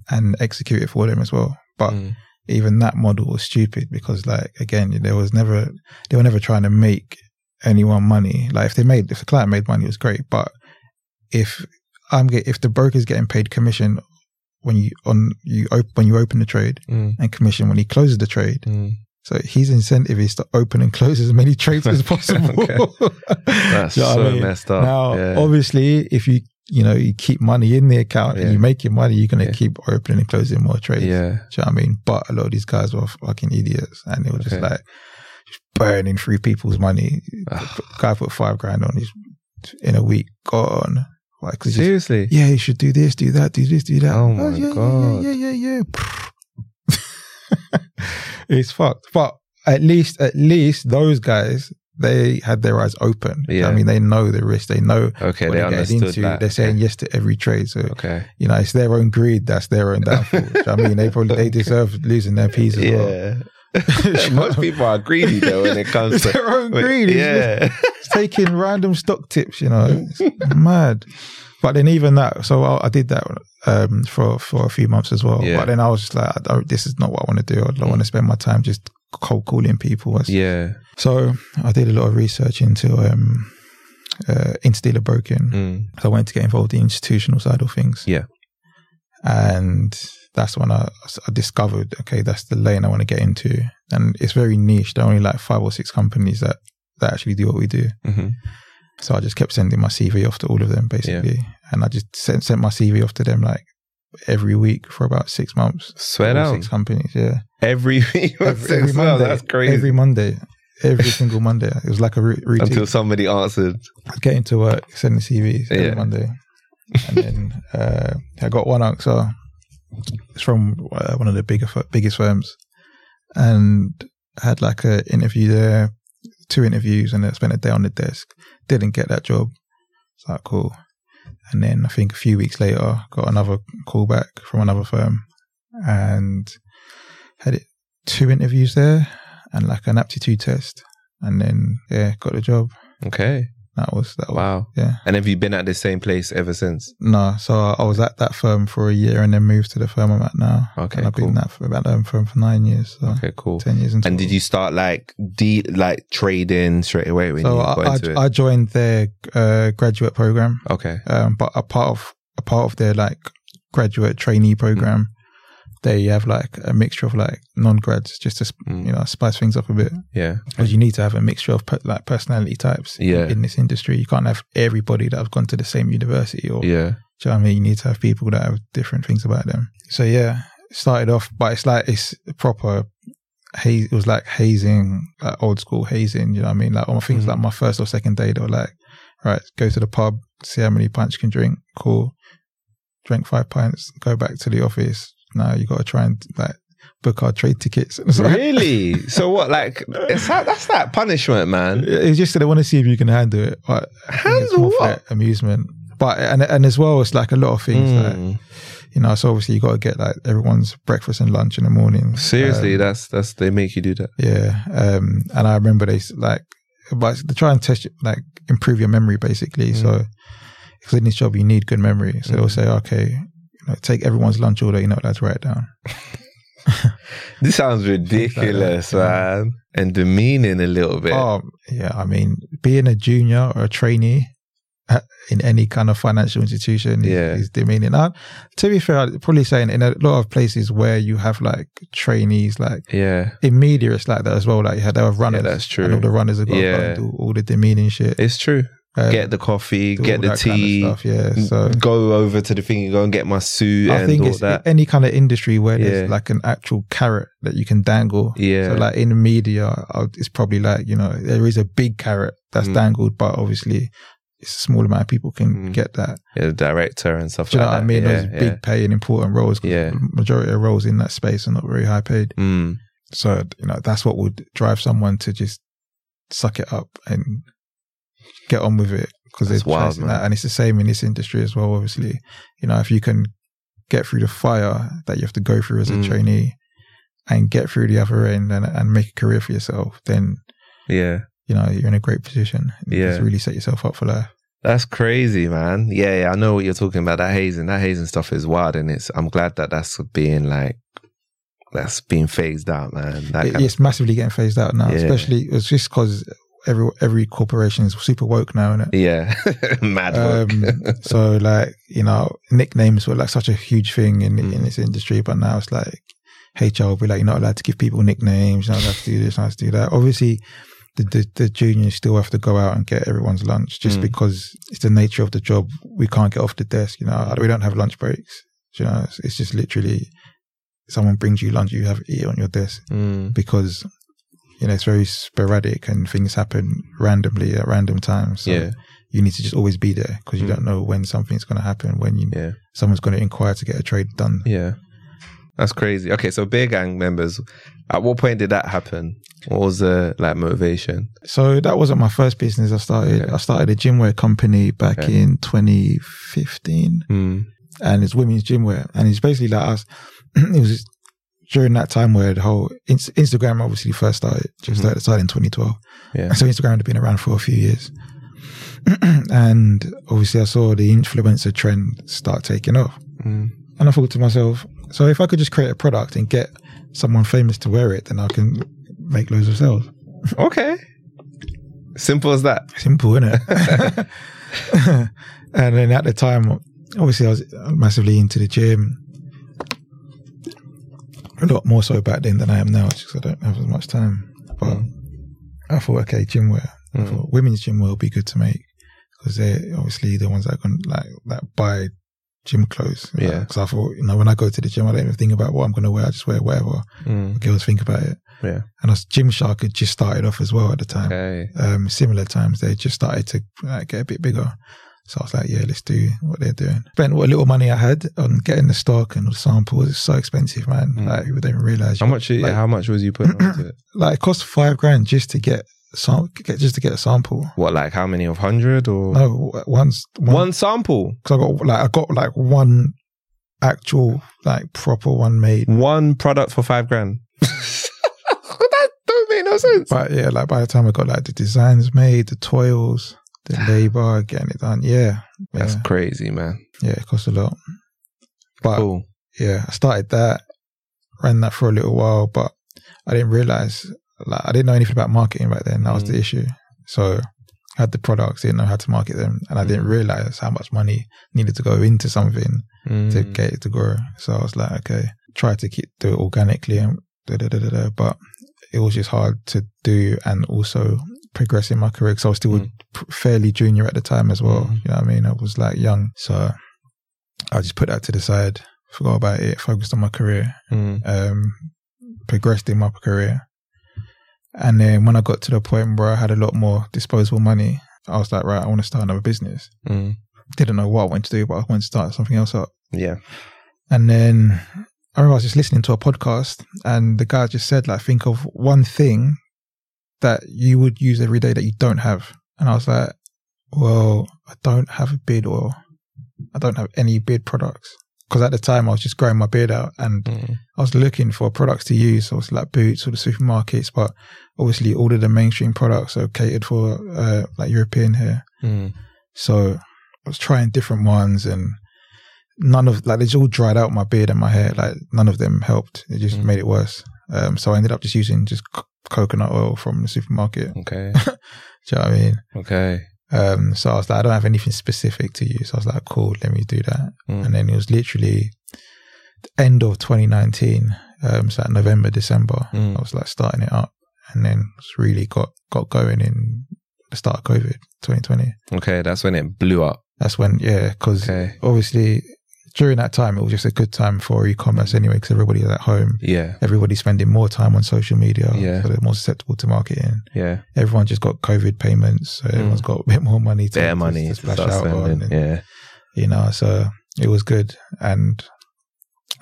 and execute it for them as well. But Mm. even that model was stupid because like again there was never they were never trying to make anyone money like if they made if the client made money it was great but if i'm get if the broker's getting paid commission when you on you op- when you open the trade Mm. and commission when he closes the trade Mm. So his incentive is to open and close as many trades as possible That's you know so I mean? messed up. now yeah. obviously if you you know you keep money in the account Yeah. and you're making money you're going to Yeah. keep opening and closing more trades yeah. do you know what I mean? But a lot of these guys were fucking idiots and they were just Okay. like just burning through people's money. Guy put five grand on his in a week, gone. Like, Seriously. yeah, you should do this, do that, do this, do that. Oh, oh my yeah, God. Yeah, yeah, yeah, yeah. it's fucked. But at least, at least those guys, they had their eyes open. Yeah. I mean, they know the risk. They know Okay, what they they're getting that. They're saying yes to every trade. So Okay. you know, it's their own greed. That's their own downfall. Do you know what I mean, they probably they deserve losing their peas as well. Yeah. Most people are greedy though when it comes It's to their own greed. It's Yeah. just- it's taking random stock tips. You know, it's mad. But then even that, so I, I did that um, for for a few months as well. Yeah. But then I was just like, I don't, this is not what I want to do. I don't want to spend my time just cold calling people. Yeah. So I did a lot of research into um, uh, broking. Mm. So I wanted to get involved in the institutional side of things. Yeah. And that's when I, I discovered, okay, that's the lane I want to get into. And it's very niche. There are only like five or six companies that, that actually do what we do. hmm So I just kept sending my CV off to all of them basically. And I just sent, sent my CV off to them like every week for about six months. Swear down. Six companies, yeah. Every week. Every, every Monday. That's crazy. Every Monday. Every single Monday. It was like a routine. Until somebody answered. I'd get into work, sending CVs every Yeah. Monday. And then uh, I got one answer. It's from uh, one of the bigger, biggest firms. And had like a interview there, two interviews, and I spent a day on the desk. Didn't get that job. It's like cool. And then I think a few weeks later, got another call back from another firm, and had it two interviews there and like an aptitude test, and then yeah, got the job. Okay. That was that. Was, Wow. Yeah. And have you been at the same place ever since? No, so I was at that firm for a year and then moved to the firm I'm at now. Okay, and I've cool. been at for about that firm for nine years. So Okay, cool. ten years. And did you start like de- like trading straight away when So you I, got into it? I, I joined their uh, graduate program, okay. um, but a part of a part of their like graduate trainee program, they have like a mixture of like non grads just to Mm. you know spice things up a bit. Yeah. Because you need to have a mixture of per- like personality types in- Yeah. in, this industry. You can't have everybody that have gone to the same university or Yeah. Do you know what I mean? You need to have people that have different things about them. So yeah, started off, but it's like it's proper haze. It was like hazing, like old school hazing. You know what I mean? Like I think it's Mhm. like my first or second day. They were like, right, go to the pub, see how many pints you can drink. Cool. Drink five pints, go back to the office. Now you got to try and like book our trade tickets. Like- Really? so what? Like it's that, that's that punishment, man. It's just that they want to see if you can handle it. It's Handle what? amusement. But and and as well, it's like a lot of things that Mm. you know, so obviously you got to get like everyone's breakfast and lunch in the morning. Seriously, Um, that's that's they make you do that. yeah. Um, and I remember they like, but they try and test, like, improve your memory basically. Mm. So, because in this job you need good memory. So they'll say, okay, know, take everyone's lunch order. You're not allowed to write it down. This sounds ridiculous, yeah. man, and demeaning a little bit. Oh, yeah. I mean, being a junior or a trainee uh, in any kind of financial institution is, Yeah. is demeaning. Now, to be fair, I'd probably saying in a lot of places where you have like trainees, like Yeah, in media, it's like that as well. Like you had to have runners. that's true. And all the runners have got Yeah. do all the demeaning shit. it's true. Um, get the coffee, get the that kind of tea, stuff, yeah. So go over to the thing, and go and get my suit I think it's that. any kind of industry where there's like an actual carrot that you can dangle. Yeah. So like in the media, it's probably like you know there is a big carrot that's Mm. dangled, but obviously it's a small amount of people can Mm. get that. yeah, the director and stuff Do you know like what I mean? Yeah, Those yeah. big pay and important roles. Yeah. Majority of roles in that space are not very high paid. Mm. So you know that's what would drive someone to just suck it up and get on with it because they're wild, chasing man. that. And it's the same in this industry as well. Obviously, you know if you can get through the fire that you have to go through as a Mm. trainee and get through the other end and, and make a career for yourself, then Yeah, you know you're in a great position. You Yeah. just really set yourself up for life. that's crazy, man. Yeah, yeah, I know what you're talking about. That hazing, that hazing stuff is wild, and it's. I'm glad that that's being like, that's being phased out, man. That It- it's massively getting phased out now. Yeah. Especially it's just because every every corporation is super woke now, is of, yeah, mad um, so like you know nicknames were like such a huge thing in in Mm. this industry but now it's like HR will be like you're not allowed to give people nicknames you're not allowed to do this not allowed to do that obviously the, the, the juniors still have to go out and get everyone's lunch just Mm. because it's the nature of the job we can't get off the desk you know we don't have lunch breaks you know it's, it's just literally someone brings you lunch you have it on your desk Mm. because you know it's very sporadic and things happen randomly at random times so Yeah, you need to just always be there because you Mm. don't know when something's going to happen when you yeah, someone's going to inquire to get a trade done yeah. That's crazy. Okay, so BeardGang Members. At what point did that happen? What was the like motivation? so that wasn't my first business i started Okay. i started a gymwear company back Okay. in 2015 Mm. and it's women's gymwear and it's basically like us it was during that time where the whole Inst- instagram obviously first started just Mhm. started, started in 2012 Yeah. so instagram had been around for a few years and obviously i saw the influencer trend start taking off Mm. And I thought to myself, so if I could just create a product and get someone famous to wear it, then I can make loads of sales. Okay. Simple as that. Simple, isn't it? and then at the time, obviously, I was massively into the gym. A lot more so back then than I am now, just 'cause I don't have as much time. But Mm. I thought, okay, gym wear. I Mm. thought women's gym wear will be good to make because they're obviously the ones that can like that buy gym clothes. Yeah. Because I thought, you know, when I go to the gym, I don't even think about what I'm going to wear. I just wear whatever. Mm. Girls think about it. Yeah. And us Gymshark had just started off as well at the time. Okay. Um, similar times they just started to uh, get a bit bigger. So I was like, yeah, let's do what they're doing. Spent what little money I had on getting the stock and the samples. It's so expensive, man. Mm. Like people don't even realize How much? Like, how much was you putting onto it? like it cost five grand just to get some, get just to get a sample. What, like how many of hundred or No, once one, one sample? because I got like I got like one actual like proper one made. One product for five grand. that don't make no sense. But yeah, like by the time I got like the designs made, the toils, the labor, getting it done, yeah, That's yeah, crazy, man. yeah, it cost a lot. But Cool. yeah, I started that, ran that for a little while, but I didn't realize like I didn't know anything about marketing back then. That was Mm. the issue. So I had the products, didn't know how to market them, and I didn't Mm. realize how much money needed to go into something to Mm. get it to grow. So I was like, okay, try to keep do it organically and da da da da da. But it was just hard to do and also progress in my career because I was still Mm. fairly junior at the time as well. Mm. You know what I mean? I was like young, so I just put that to the side, forgot about it, focused on my career, Mm. um, progressed in my career. And then when I got to the point where I had a lot more disposable money, I was like, right, I want to start another business. Mm. Didn't know what I wanted to do, but I wanted to start something else up. Yeah. And then I remember I was just listening to a podcast and the guy just said, like, think of one thing that you would use every day that you don't have. And I was like, well, I don't have a beard oil. I don't have any beard products. Because at the time I was just growing my beard out and Mm. I was looking for products to use. So obviously like Boots or the supermarkets, but obviously all of the mainstream products are catered for uh, like European hair. Mm. So I was trying different ones and none of like they just all dried out my beard and my hair. Like none of them helped. It just Mm. made it worse. Um, so I ended up just using just coconut oil from the supermarket. Okay. Do you know what I mean? Okay. Um, so I was like, I don't have anything specific to use. I was like, cool, let me do that. Mm. And then it was literally the end of 2019. Um, so like November, December, Mm. I was like starting it up and then it's really got, got going in the start of COVID 2020. Okay. That's when it blew up. That's when, yeah, because Okay. obviously during that time it was just a good time for e-commerce anyway because everybody was at home. Yeah. Everybody's spending more time on social media, Yeah. so they're more susceptible to marketing. Yeah. Everyone just got COVID payments, so everyone's got a bit more money to, to- money. to to splash out on. and, Yeah. You know, so it was good, and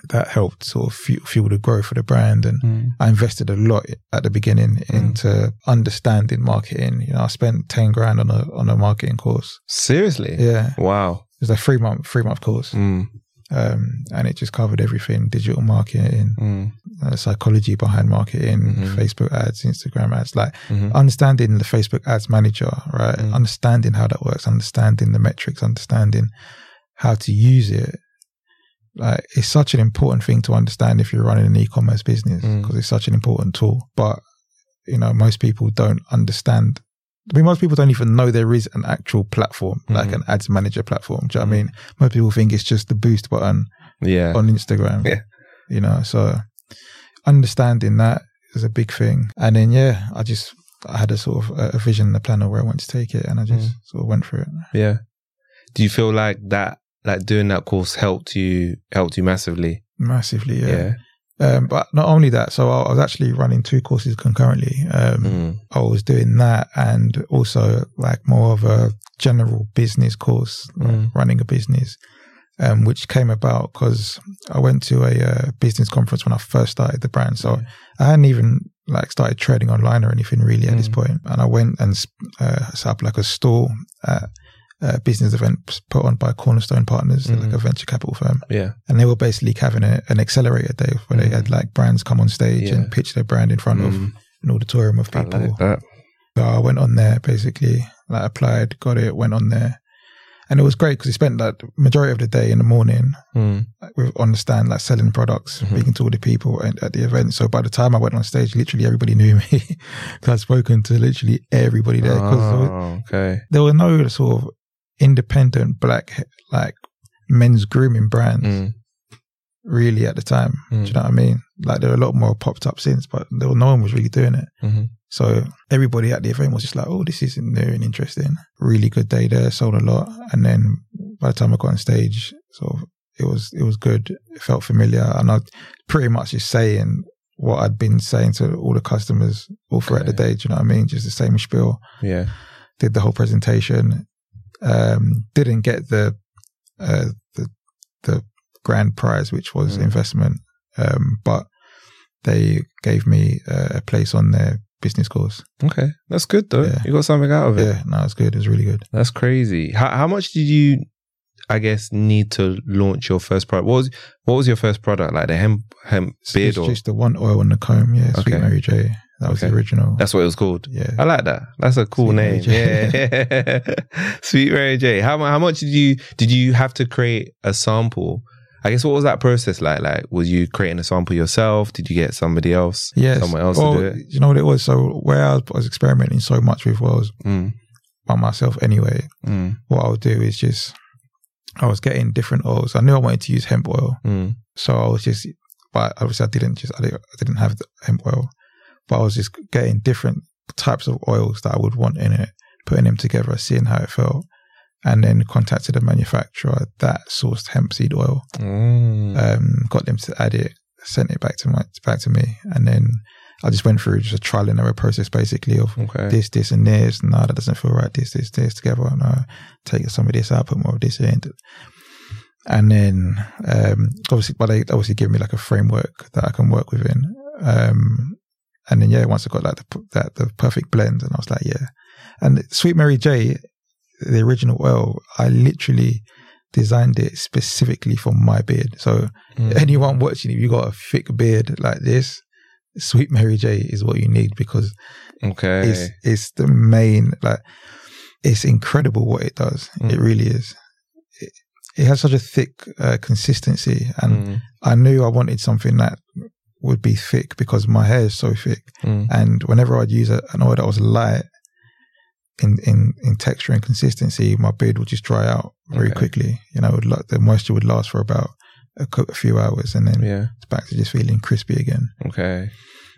that helped sort of fuel, fuel the growth of the brand. And Mm. I invested a lot at the beginning into understanding marketing. You know, I spent ten grand on a on a marketing course. Seriously. Yeah, it Wow. was a three month three month course. Mm. Um, and it just covered everything digital marketing Mm. uh, psychology behind marketing Mhm. facebook ads instagram ads like Mhm. understanding the facebook ads manager right Mm. understanding how that works understanding the metrics understanding how to use it like it's such an important thing to understand if you're running an e-commerce business Mm. because it's such an important tool but you know most people don't understand I mean, most people don't even know there is an actual platform, like Mhm. an ads manager platform. Do you know what I Mhm. mean? Most people think it's just the boost button Yeah. on Instagram. Yeah. You know, so understanding that is a big thing. And then, yeah, I just, I had a sort of a, a vision and a plan of where I want to take it and I just Mm. sort of went through it. Yeah. Do you feel like that, like doing that course helped you, helped you massively? Massively, yeah. Yeah. Um, but not only that, so I, I was actually running two courses concurrently. Um, Mm. I was doing that and also like more of a general business course, like Mm. running a business, um, which came about because I went to a uh, business conference when I first started the brand. So I hadn't even like started trading online or anything really at this Mm. point. And I went and uh, set up like a store at a business event put on by Cornerstone Partners, like Mm. a venture capital firm. Yeah. And they were basically having a, an accelerator day where they Mm. had like brands come on stage Yeah. and pitch their brand in front of Mm. an auditorium of I people. like that. So I went on there basically, like applied, got it, went on there. And it was great because we spent like the majority of the day in the morning Mm. like, with on the stand, like selling products, Mhm. speaking to all the people and, at the event. So by the time I went on stage, literally everybody knew me because I'd spoken to literally everybody there. Because there, were- Oh, okay. there were no sort of independent black like men's grooming brands Mm. really at the time. Do Mm. you know what I mean? Like there were a lot more popped up since, but there no one was really doing it. Mhm. So everybody at the event was just like, "Oh, this is new and interesting." Really good day there, sold a lot, and then by the time I got on stage, sort of it was it was good. It felt familiar, and I pretty much just saying what I'd been saying to all the customers all throughout the day. Do you know what I mean? Just the same spiel. Yeah. Did the whole presentation. Um, didn't get the uh, the the grand prize, which was Mm. investment, um, but they gave me uh, a place on their business course. Okay, that's good though. Yeah. You got something out of it. Yeah, no, it's good. It's really good. That's crazy. How how much did you, I guess, need to launch your first product? What was what was your first product like? The hemp hemp It's beard just, or just the one oil on the comb. Yeah, Sweet Okay. Mary J. That was Okay. the original. that's what it was called. yeah. I like that. That's a cool Sweet name. Yeah, Sweet Mary J. How how much did you did you have to create a sample? I guess what was that process like? Like, was you creating a sample yourself? Did you get somebody else, Yes. someone else Well, to do it? You know what it was? So where I was, was experimenting so much with oils Mm, by myself anyway, mm, what I would do is just, I was getting different oils. I knew I wanted to use hemp oil. mm, So I was just, but obviously I didn't just, I didn't, I didn't have the hemp oil, but I was just getting different types of oils that I would want in it, putting them together, seeing how it felt, and then contacted a manufacturer that sourced hemp seed oil, mm. um, got them to add it, sent it back to my, back to me. And then I just went through just a trial and error process basically of okay. this, this, and this. No, that doesn't feel right. This, this, this together. No, take some of this out, put more of this in. And then, um, obviously, but they obviously give me like a framework that I can work within. Um, and then, yeah, once I got like the, that, the perfect blend, and I was like, yeah. And Sweet Mary J, the original oil, I literally designed it specifically for my beard. So Mm. anyone watching, if you got a thick beard like this, Sweet Mary J is what you need because Okay. it's it's the main like it's incredible what it does. Mm. It really is. It, it has such a thick uh, consistency, and Mm, I knew I wanted something that would be thick because my hair is so thick. mm, And whenever I'd use a, an oil that was light in, in, in texture and consistency, my beard would just dry out very Okay. quickly. You know, it would, the moisture would last for about a, a few hours, and then yeah. it's back to just feeling crispy again. Okay.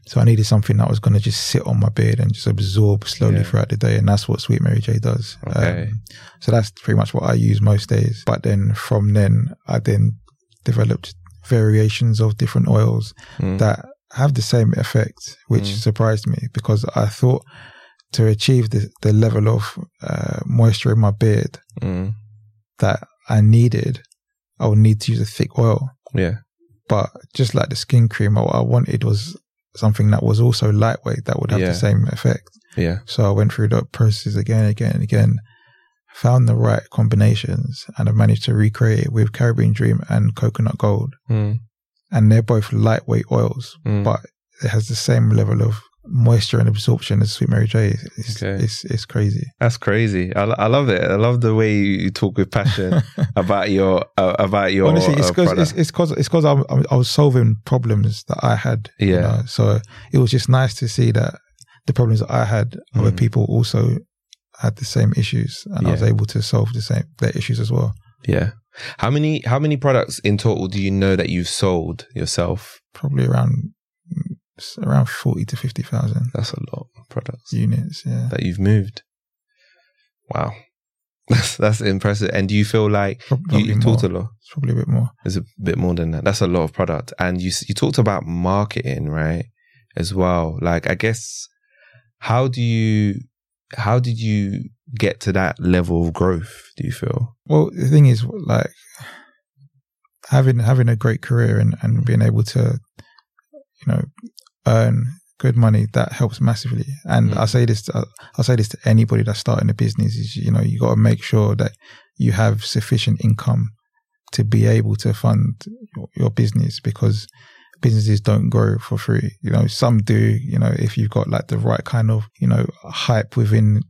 So I needed something that was going to just sit on my beard and just absorb slowly Yeah. throughout the day. And that's what Sweet Mary J does. Okay. Um, so that's pretty much what I use most days. But then from then, I then developed variations of different oils Mm, that have the same effect, which Mm. surprised me because I thought to achieve the, the level of uh, moisture in my beard mm, that I needed, I would need to use a thick oil. yeah. But just like the skin cream, what I wanted was something that was also lightweight that would have Yeah. the same effect. Yeah. So I went through the process again, again, and again, found the right combinations, and I managed to recreate it with Caribbean Dream and Coconut Gold. Mm, And they're both lightweight oils, mm. but it has the same level of moisture and absorption as Sweet Mary J. It's, Okay. it's, it's crazy. That's crazy. I, I love it. I love the way you you talk with passion about your uh, about your Honestly, it's uh, because product. it's, it's cause it's cause I, was solving problems that I had. you Yeah. know. So it was just nice to see that the problems that I had, other Mm. people also had the same issues, and I was able to solve the same their issues as well. yeah. How many how many products in total do you know that you've sold yourself? Probably around mm, around forty to fifty thousand That's a lot of products units. Yeah. that you've moved. Wow. That's that's impressive. And do you feel like Prob- you, Probably you more. talked a lot? It's probably a bit more. It's a bit more than that. That's a lot of product. And you you talked about marketing, right? As well. Like I guess how do you how did you get to that level of growth, do you feel? Well, the thing is, like having having a great career and, and being able to, you know, earn good money that helps massively. And Mm. I say this, to, I say this to anybody that's starting a business: is you know, you got to make sure that you have sufficient income to be able to fund your, your business because businesses don't grow for free. You know, some do. You know, if you've got like the right kind of you know hype within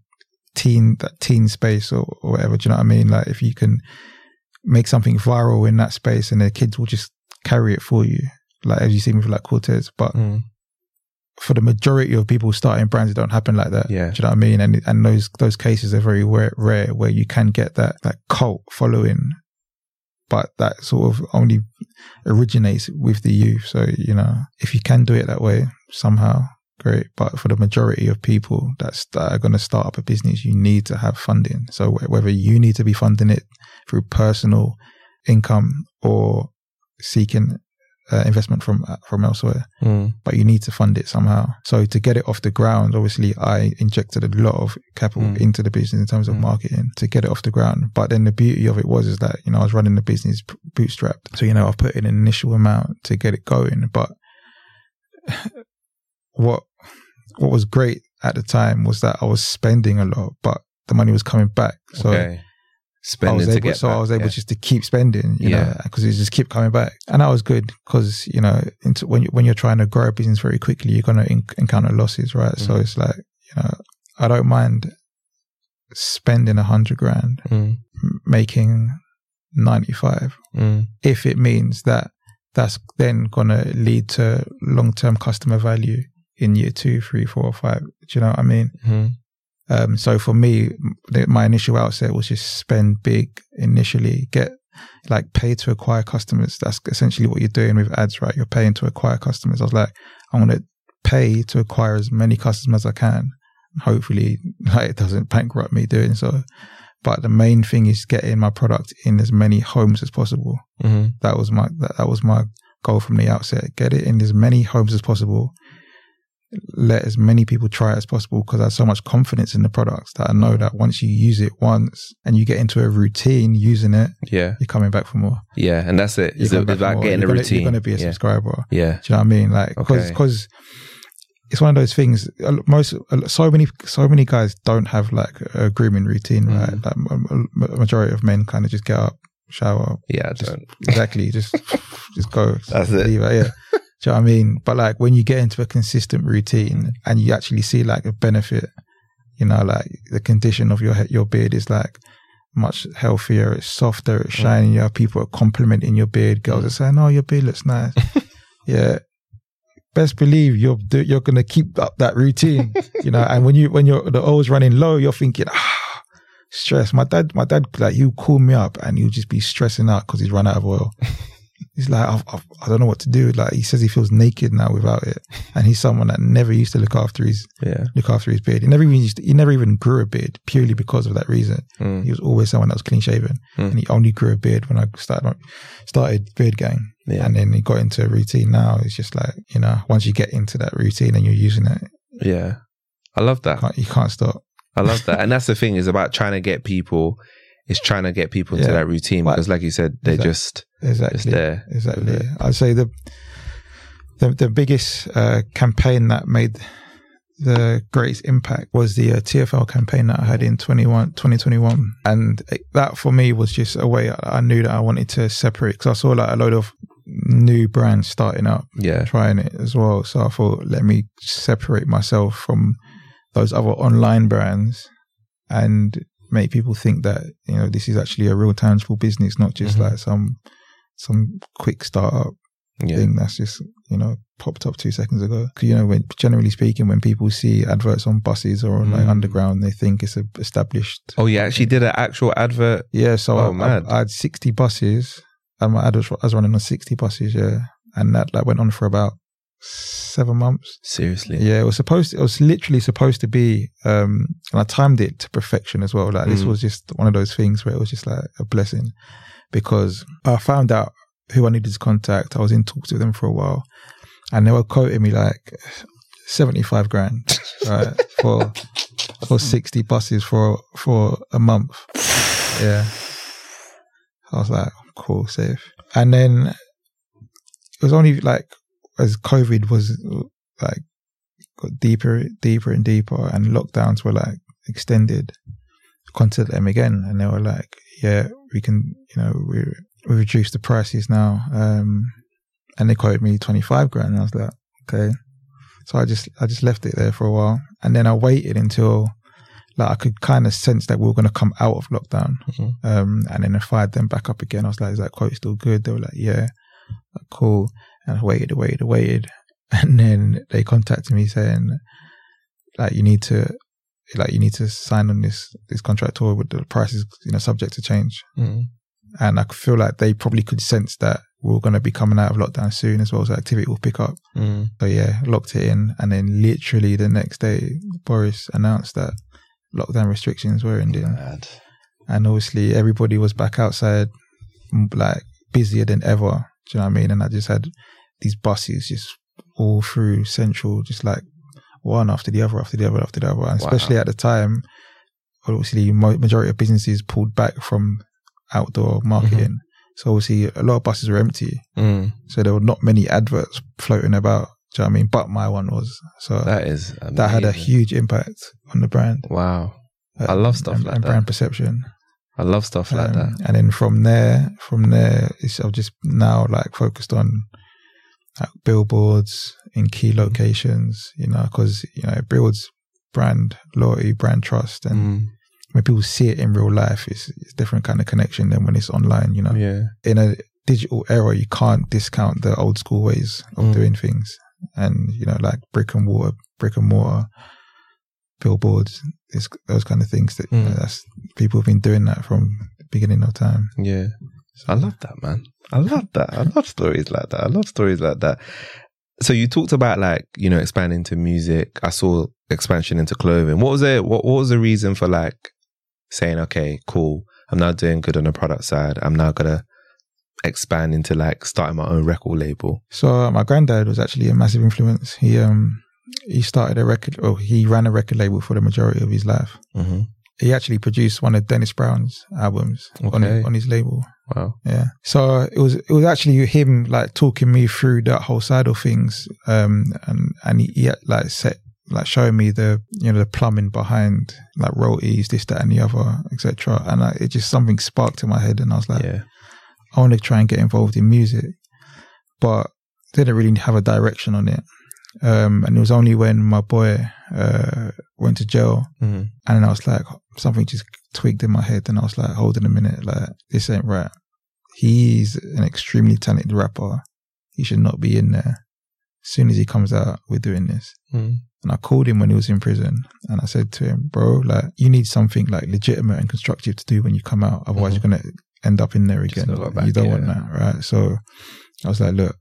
teen that teen space or, or whatever. Do you know what I mean? Like if you can make something viral in that space and the kids will just carry it for you. Like as you see with like Corteiz. But mm. for the majority of people starting brands, it don't happen like that. Yeah. Do you know what I mean? And and those those cases are very rare, rare where you can get that that cult following, but that sort of only originates with the youth. So you know, if you can do it that way somehow, great. But for the majority of people that's, that are going to start up a business, you need to have funding. So whether you need to be funding it through personal income or seeking uh, investment from uh, from elsewhere, Mm. but you need to fund it somehow. So to get it off the ground, obviously, I injected a lot of capital Mm. into the business in terms of Mm. marketing to get it off the ground. But then the beauty of it was is that you know I was running the business bootstrapped, so you know I put in an initial amount to get it going, but what what was great at the time was that I was spending a lot, but the money was coming back. So okay. I Spending was to able, get so I was able yeah. just to keep spending, you Yeah. know, because it just kept coming back, and that was good because you know, into, when you, when you're trying to grow a business very quickly, you're gonna en- encounter losses, right? So Mhm. it's like you know, I don't mind spending a hundred grand, Mm. m- making ninety five, Mm. if it means that that's then gonna lead to long term customer value in year two, three, four, five. Do you know what I mean? Um, so for me, the- my initial outset was just spend big initially, get like pay to acquire customers. That's essentially what you're doing with ads, right? You're paying to acquire customers. I was like, I want to pay to acquire as many customers as I can. Hopefully, like, it doesn't bankrupt me doing so. But the main thing is getting my product in as many homes as possible. Mm. That was my that, that was my goal from the outset. Get it in as many homes as possible. Let as many people try it as possible because I have so much confidence in the products that I know that once you use it once and you get into a routine using it, Yeah. you're coming back for more. Yeah. And that's it. You're It's coming back for about getting you're a gonna, routine. You're going to be a yeah. subscriber. Yeah. Do you know what I mean? Like, because Okay. it's one of those things. Most, so many, so many guys don't have like a grooming routine, right? Mm. Like, m- m- majority of men kind of just get up, shower, Yeah. Just don't. exactly, just just go. That's it. It, yeah. Do you know what I mean? But like when you get into a consistent routine and you actually see like a benefit, you know, like the condition of your your beard is like much healthier, it's softer, it's shinier. People are complimenting your beard. Girls are saying, "Oh, your beard looks nice." yeah. Best believe you're you're gonna keep up that routine, you know. And when you when you're the oil's running low, you're thinking, ah, stress. My dad, my dad, like he'll call me up and he'll just be stressing out because he's run out of oil. He's like, I've, I've, I don't know what to do. Like he says, he feels naked now without it, and he's someone that never used to look after his Yeah. look after his beard. He never even used to, he never even grew a beard purely because of that reason. Mm. He was always someone that was clean shaven, Mm. and he only grew a beard when I started started beard gang. Yeah. And then he got into a routine. Now it's just like you know, once you get into that routine and you're using it, Yeah. I love that. you can't, you can't stop. I love that. And that's the thing is about trying to get people, is trying to get people into Yeah. that routine because, like you said, they're exactly. just, Exactly. just there. Exactly. I'd say the the the biggest uh, campaign that made the greatest impact was the uh, TFL campaign that I had in 21, 2021. And it- that for me was just a way I, I knew that I wanted to separate because I saw like a load of new brands starting up, Yeah. trying it as well. So I thought, let me separate myself from those other online brands and make people think that, you know, this is actually a real tangible business, not just Mhm. like some some quick startup Yeah. thing that's just you know popped up two seconds ago. 'Cause, You know, when generally speaking, when people see adverts on buses or on like Mm. underground, they think it's a established. Oh, you actually did an actual advert. Yeah, so Oh, I, mad. I, I had sixty buses, and my ad was, I was running on sixty buses. Yeah, and that that went on for about seven months. Seriously. Yeah, it was supposed. To, it was literally supposed to be, um, and I timed it to perfection as well. Like this Mm. was just one of those things where it was just like a blessing, because I found out who I needed to contact. I was in talks with them for a while, and they were quoting me like seventy five grand, right, for for sixty buses for for a month. Yeah, I was like, cool, safe. And then it was only like as COVID was like got deeper, deeper and deeper, and lockdowns were like extended. Contacted them again, and they were like, "Yeah, we can, you know, we we reduced the prices now." Um, and they quoted me twenty five grand. And I was like, "Okay." So I just I just left it there for a while, and then I waited until like I could kind of sense that we were going to come out of lockdown. Mhm. Um, and then I fired them back up again. I was like, "Is that quote still good?" They were like, "Yeah." Like, cool. And I waited, waited, waited, and then they contacted me saying, like, you need to, like, you need to sign on this this contract or with the prices, you know, subject to change. Mm. And I feel like they probably could sense that we are going to be coming out of lockdown soon as well, so activity will pick up. Mm. So yeah, locked it in, and then literally the next day, Boris announced that lockdown restrictions were ending and obviously everybody was back outside like busier than ever do you know what i mean and i just had these buses just all through Central, just like one after the other, after the other, after the other. And Wow. especially at the time, obviously, majority of businesses pulled back from outdoor marketing. So obviously, a lot of buses were empty. Mm, So there were not many adverts floating about. Do you know what I mean? But my one was. So that is that had a huge impact on the brand. wow. I love stuff and, like and that. brand perception. I love stuff like Um, that. And then from there, from there, it's, I've just now like focused on like, billboards in key locations, you know, because, you know, it builds brand loyalty, brand trust. And Mm, when people see it in real life, it's, it's a different kind of connection than when it's online, you know. yeah. In a digital era, you can't discount the old school ways of Mm. doing things. And, you know, like brick and mortar, brick and mortar, billboards, it's, those kind of things that you know, Mm. that's people have been doing that from the beginning of time. Yeah. I love that, man. I love that. I love stories like that. I love stories like that. So you talked about like, you know, expanding into music. I saw expansion into clothing. What was it? What, what was the reason for like saying, okay, cool. I'm now doing good on the product side. I'm now going to expand into like starting my own record label. So uh, my granddad was actually a massive influence. He um he started a record, or he ran a record label for the majority of his life. Mm-hmm. He actually produced one of Dennis Brown's albums on on his label. Wow. Yeah. So it was it was actually him like talking me through that whole side of things. Um and and he, he like set like showing me the you know the plumbing behind like royalties, this, that, and the other, etc. And like, it just something sparked in my head, and I was like, Yeah. I want to try and get involved in music, but didn't really have a direction on it. Um, and it was only when my boy uh, went to jail, Mm-hmm. and then I was like, something just twigged in my head, and I was like, hold on a minute, like this ain't right. He's an extremely talented rapper. He should not be in there. As soon as he comes out, we're doing this. Mm-hmm. And I called him when he was in prison and I said to him, bro, like you need something like legitimate and constructive to do when you come out. Otherwise Mhm. you're going to end up in there again. back, you don't yeah. want that. Right. So I was like, look,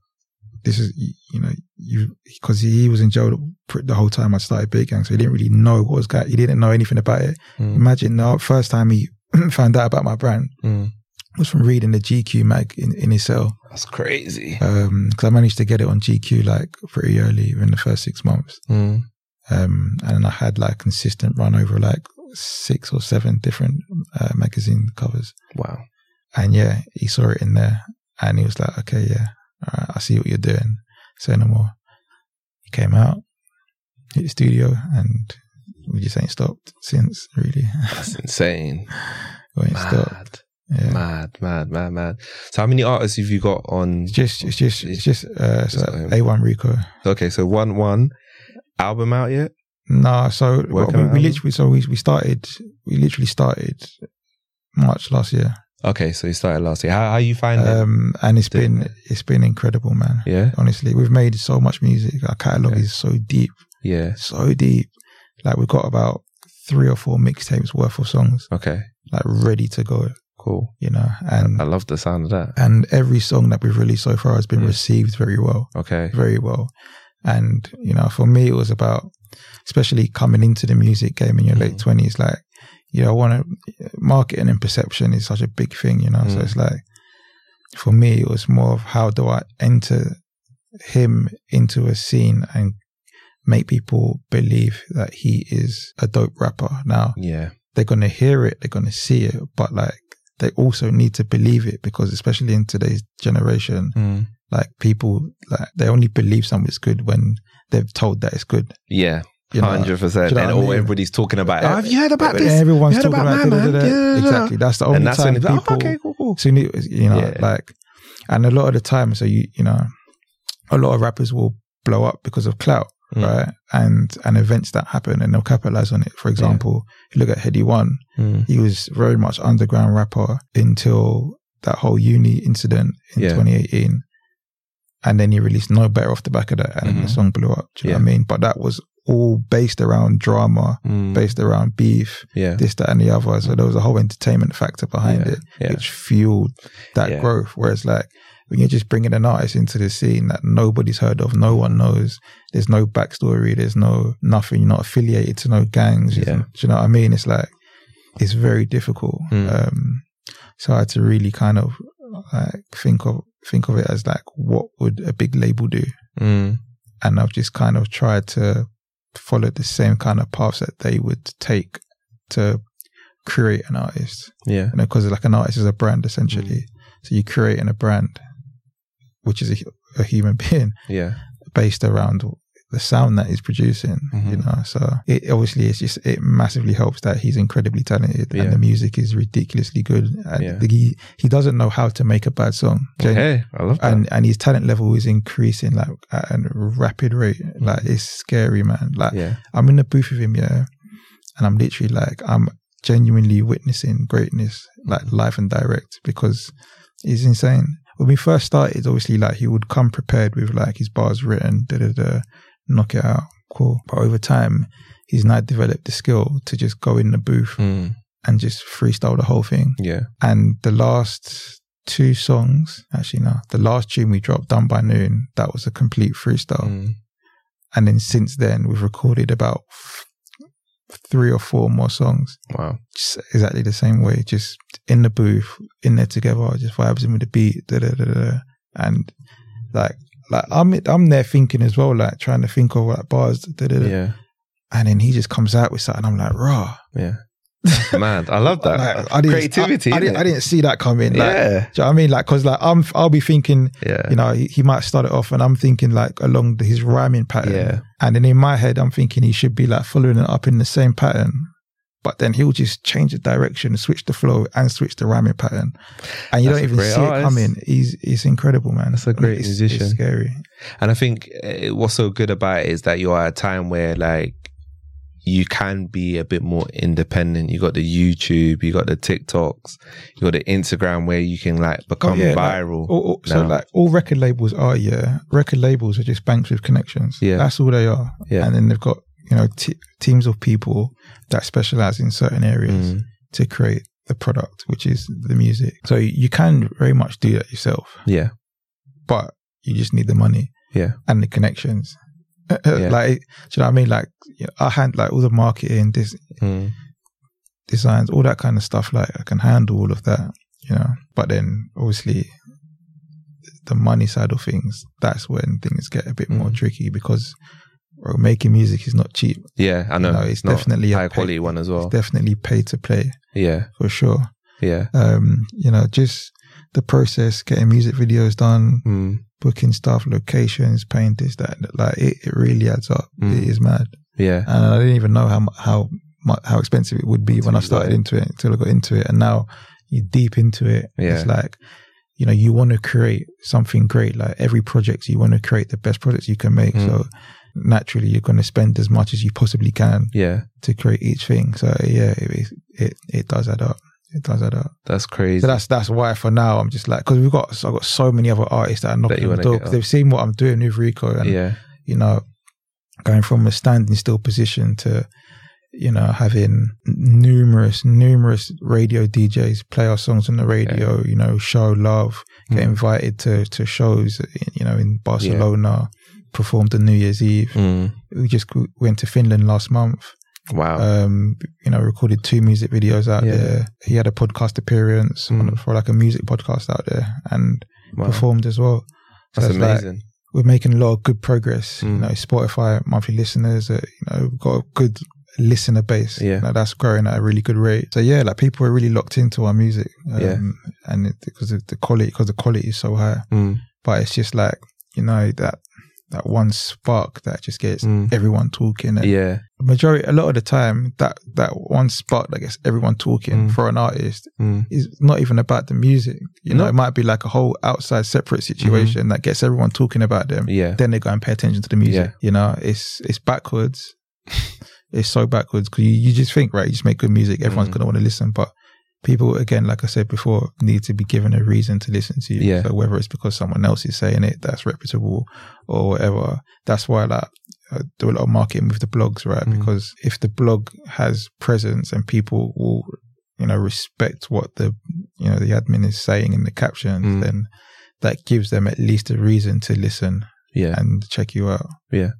this is, you, know, you, cause he was in jail the- whole time I started BeardGang. So he didn't really know what was going, he didn't know anything about it. Mm-hmm. Imagine the first time he found out about my brand Mm. was from reading the GQ mag in, in his cell. That's crazy. Um, cause I managed to get it on GQ like pretty early in the first six months. Mm. Um, and I had like consistent run over like six or seven different uh, magazine covers. Wow. And yeah, he saw it in there and he was like, okay, yeah, all right, I see what you're doing. Say no more. He came out, hit the studio and we just ain't stopped since really. That's insane. we ain't stopped. Mad. Yeah. Mad, mad, mad, mad. So how many artists have you got on? It's just, it's just, it's just, uh, so Just got him. A1 Rico. Okay, so one one album out yet? No, so well, we, we literally, so we, we started, we literally started March last year. Okay, so you started last year. How how you find it? Um, and it's been, it. it's been incredible, man. Yeah, Honestly, we've made so much music. Our catalog Yeah. is so deep, yeah. so deep. Like we've got about three or four mixtapes worth of songs, Okay, like ready to go, cool. you know, and, I love the sound of that. and every song that we've released so far has been Mm. received very well. Okay, very well. And, you know, for me, it was about, especially coming into the music game in your late Mm. twenties, like, you know, I want to, marketing and perception is such a big thing, you know? So Mm. it's like, for me, it was more of how do I enter him into a scene and make people believe that he is a dope rapper. Now, yeah, they're going to hear it, they're going to see it, but like, they also need to believe it because especially in today's generation, mm. like people, like they only believe something's good when they've told that it's good. yeah? Hundred percent. do you know And I all mean? everybody's talking about. Oh, have you heard about this? Everyone's heard talking about about, man? Yeah, yeah, yeah. exactly. That's the only And that's time when it's like, people. oh, okay, cool, cool. So you you know, Yeah. like, and a lot of the time, so you you know, a lot of rappers will blow up because of clout, Mm. right? And and events that happen, and they'll capitalize on it. For example, you look at Headie One, Mm. he was very much underground rapper until that whole uni incident in Yeah. 2018. And then he released No Better off the back of that, and Mhm. the song blew up. Do you know what I mean? But that was all based around drama, Mm. based around beef, Yeah, this, that, and the other. So there was a whole entertainment factor behind Yeah, it, yeah. which fueled that growth. Whereas, like, when you're just bringing an artist into the scene that nobody's heard of, no one knows, there's no backstory, there's no nothing, you're not affiliated to no gangs. Yeah. Do you know what I mean? It's like, it's very difficult. Mm. Um, so I had to really kind of like think of think of it as like, what would a big label do? Mm. And I've just kind of tried to follow the same kind of paths that they would take to create an artist. Yeah. You know, because like an artist is a brand essentially. Mm. So you're creating a brand, which is a, a human being Yeah. based around the sound that he's producing, you Mhm. know. So it obviously it's just it massively helps that he's incredibly talented Yeah. and the music is ridiculously good. And Yeah. he he doesn't know how to make a bad song. Gen- Okay. I love that. And and his talent level is increasing like at a rapid rate. Like it's scary, man. Like yeah. I'm in the booth with him, yeah, and I'm literally like I'm genuinely witnessing greatness, like live and direct, because it's insane. When we first started, obviously, like he would come prepared with like his bars written, da da da, knock it out, cool. But over time, he's now developed the skill to just go in the booth Mm. and just freestyle the whole thing. Yeah. And the last two songs, actually, no, the last tune we dropped, Done by Noon, that was a complete freestyle. Mm. And then since then, we've recorded about f- three or four more songs, Wow. just exactly the same way, just in the booth, in there together, just vibes in with the beat, da da da da. da. And like, like I'm I'm there thinking as well, like trying to think of like bars, da da da. Yeah. And then he just comes out with something. I'm like, raw. Yeah. Mad. I love that. Like, I didn't, Creativity. I, I didn't. I didn't see that coming. Like, yeah. do you know what I mean? Like, cause like I'm, I'll be thinking, Yeah. you know, he, he might start it off and I'm thinking like along the, his rhyming pattern. Yeah. And then in my head, I'm thinking he should be like following it up in the same pattern. But then he'll just change the direction, switch the flow and switch the rhyming pattern. And you That's don't even see artist. it coming. He's, he's incredible, man. That's a great it's, musician. It's scary. And I think uh, what's so good about it is that you're at a time where like you can be a bit more independent. You got the YouTube, you got the TikToks, you got the Instagram where you can like become Oh, yeah, like, viral. All, all- so like all record labels are, yeah, record labels are just banks with connections. Yeah. That's all they are. Yeah. And then they've got, you know, t- teams of people that specialize in certain areas Mm. to create the product, which is the music. So you can very much do that yourself, Yeah. but you just need the money Yeah. and the connections. Yeah. Like, do you know what I mean? Like, you know, I hand like all the marketing, this Mm. designs, all that kind of stuff. Like, I can handle all of that, you know. But then, obviously, the money side of things, that's when things get a bit more Mm. tricky because making music is not cheap. Yeah. I know. No, it's it's not definitely a high pay- quality one as well. It's definitely pay to play Yeah. for sure. Yeah. Um, you know, just the process, getting music videos done, Mm. booking stuff, locations, paying this, that, like it, it really adds up. Mm. It is mad. Yeah. and I didn't even know how how how expensive it would be when I you started into it until I got into it, and now you're deep into it. Yeah. It's like you know you want to create something great. Like every project, you want to create the best products you can make. Mm. So naturally, you're going to spend as much as you possibly can Yeah. to create each thing. So yeah, it it, it does add up. It does add up. That's crazy. So that's that's why for now I'm just like because we've got I've got so many other artists that are knocking on the door they've seen what I'm doing with Rico and yeah. you know, going from a standing still position to, you know, having numerous, numerous radio DJs play our songs on the radio, you know, show love, get Mm. invited to, to shows, you know, in Barcelona, performed on New Year's Eve. Mm. We just went to Finland last month, Wow. um, you know, recorded two music videos out Yeah. there. He had a podcast appearance Mm. for like a music podcast out there and wow. performed as well. So That's like- amazing. we're making a lot of good progress. You Mm. know, Spotify monthly listeners, uh, you know, we've got a good listener base. Yeah. You know, that's growing at a really good rate. So yeah, like people are really locked into our music. Um, Yeah. And because the quality, because the quality is so high. Mm. But it's just like, you know, that, that one spark that just gets Mm. everyone talking. And Yeah. majority, a lot of the time, that, that one spark that gets everyone talking Mm. for an artist Mm. is not even about the music. You know, it might be like a whole outside separate situation that gets everyone talking about them Yeah. then they go and pay attention to the music. Yeah. You know, it's it's backwards. it's so backwards because you, you just think right, you just make good music, everyone's Mm. gonna want to listen, but people again, like I said before, need to be given a reason to listen to you. Yeah. So whether it's because someone else is saying it that's reputable or whatever, that's why like I do a lot of marketing with the blogs, right? Mm. Because if the blog has presence and people will you know respect what the you know the admin is saying in the captions, Mm. then that gives them at least a reason to listen Yeah. and check you out. Yeah.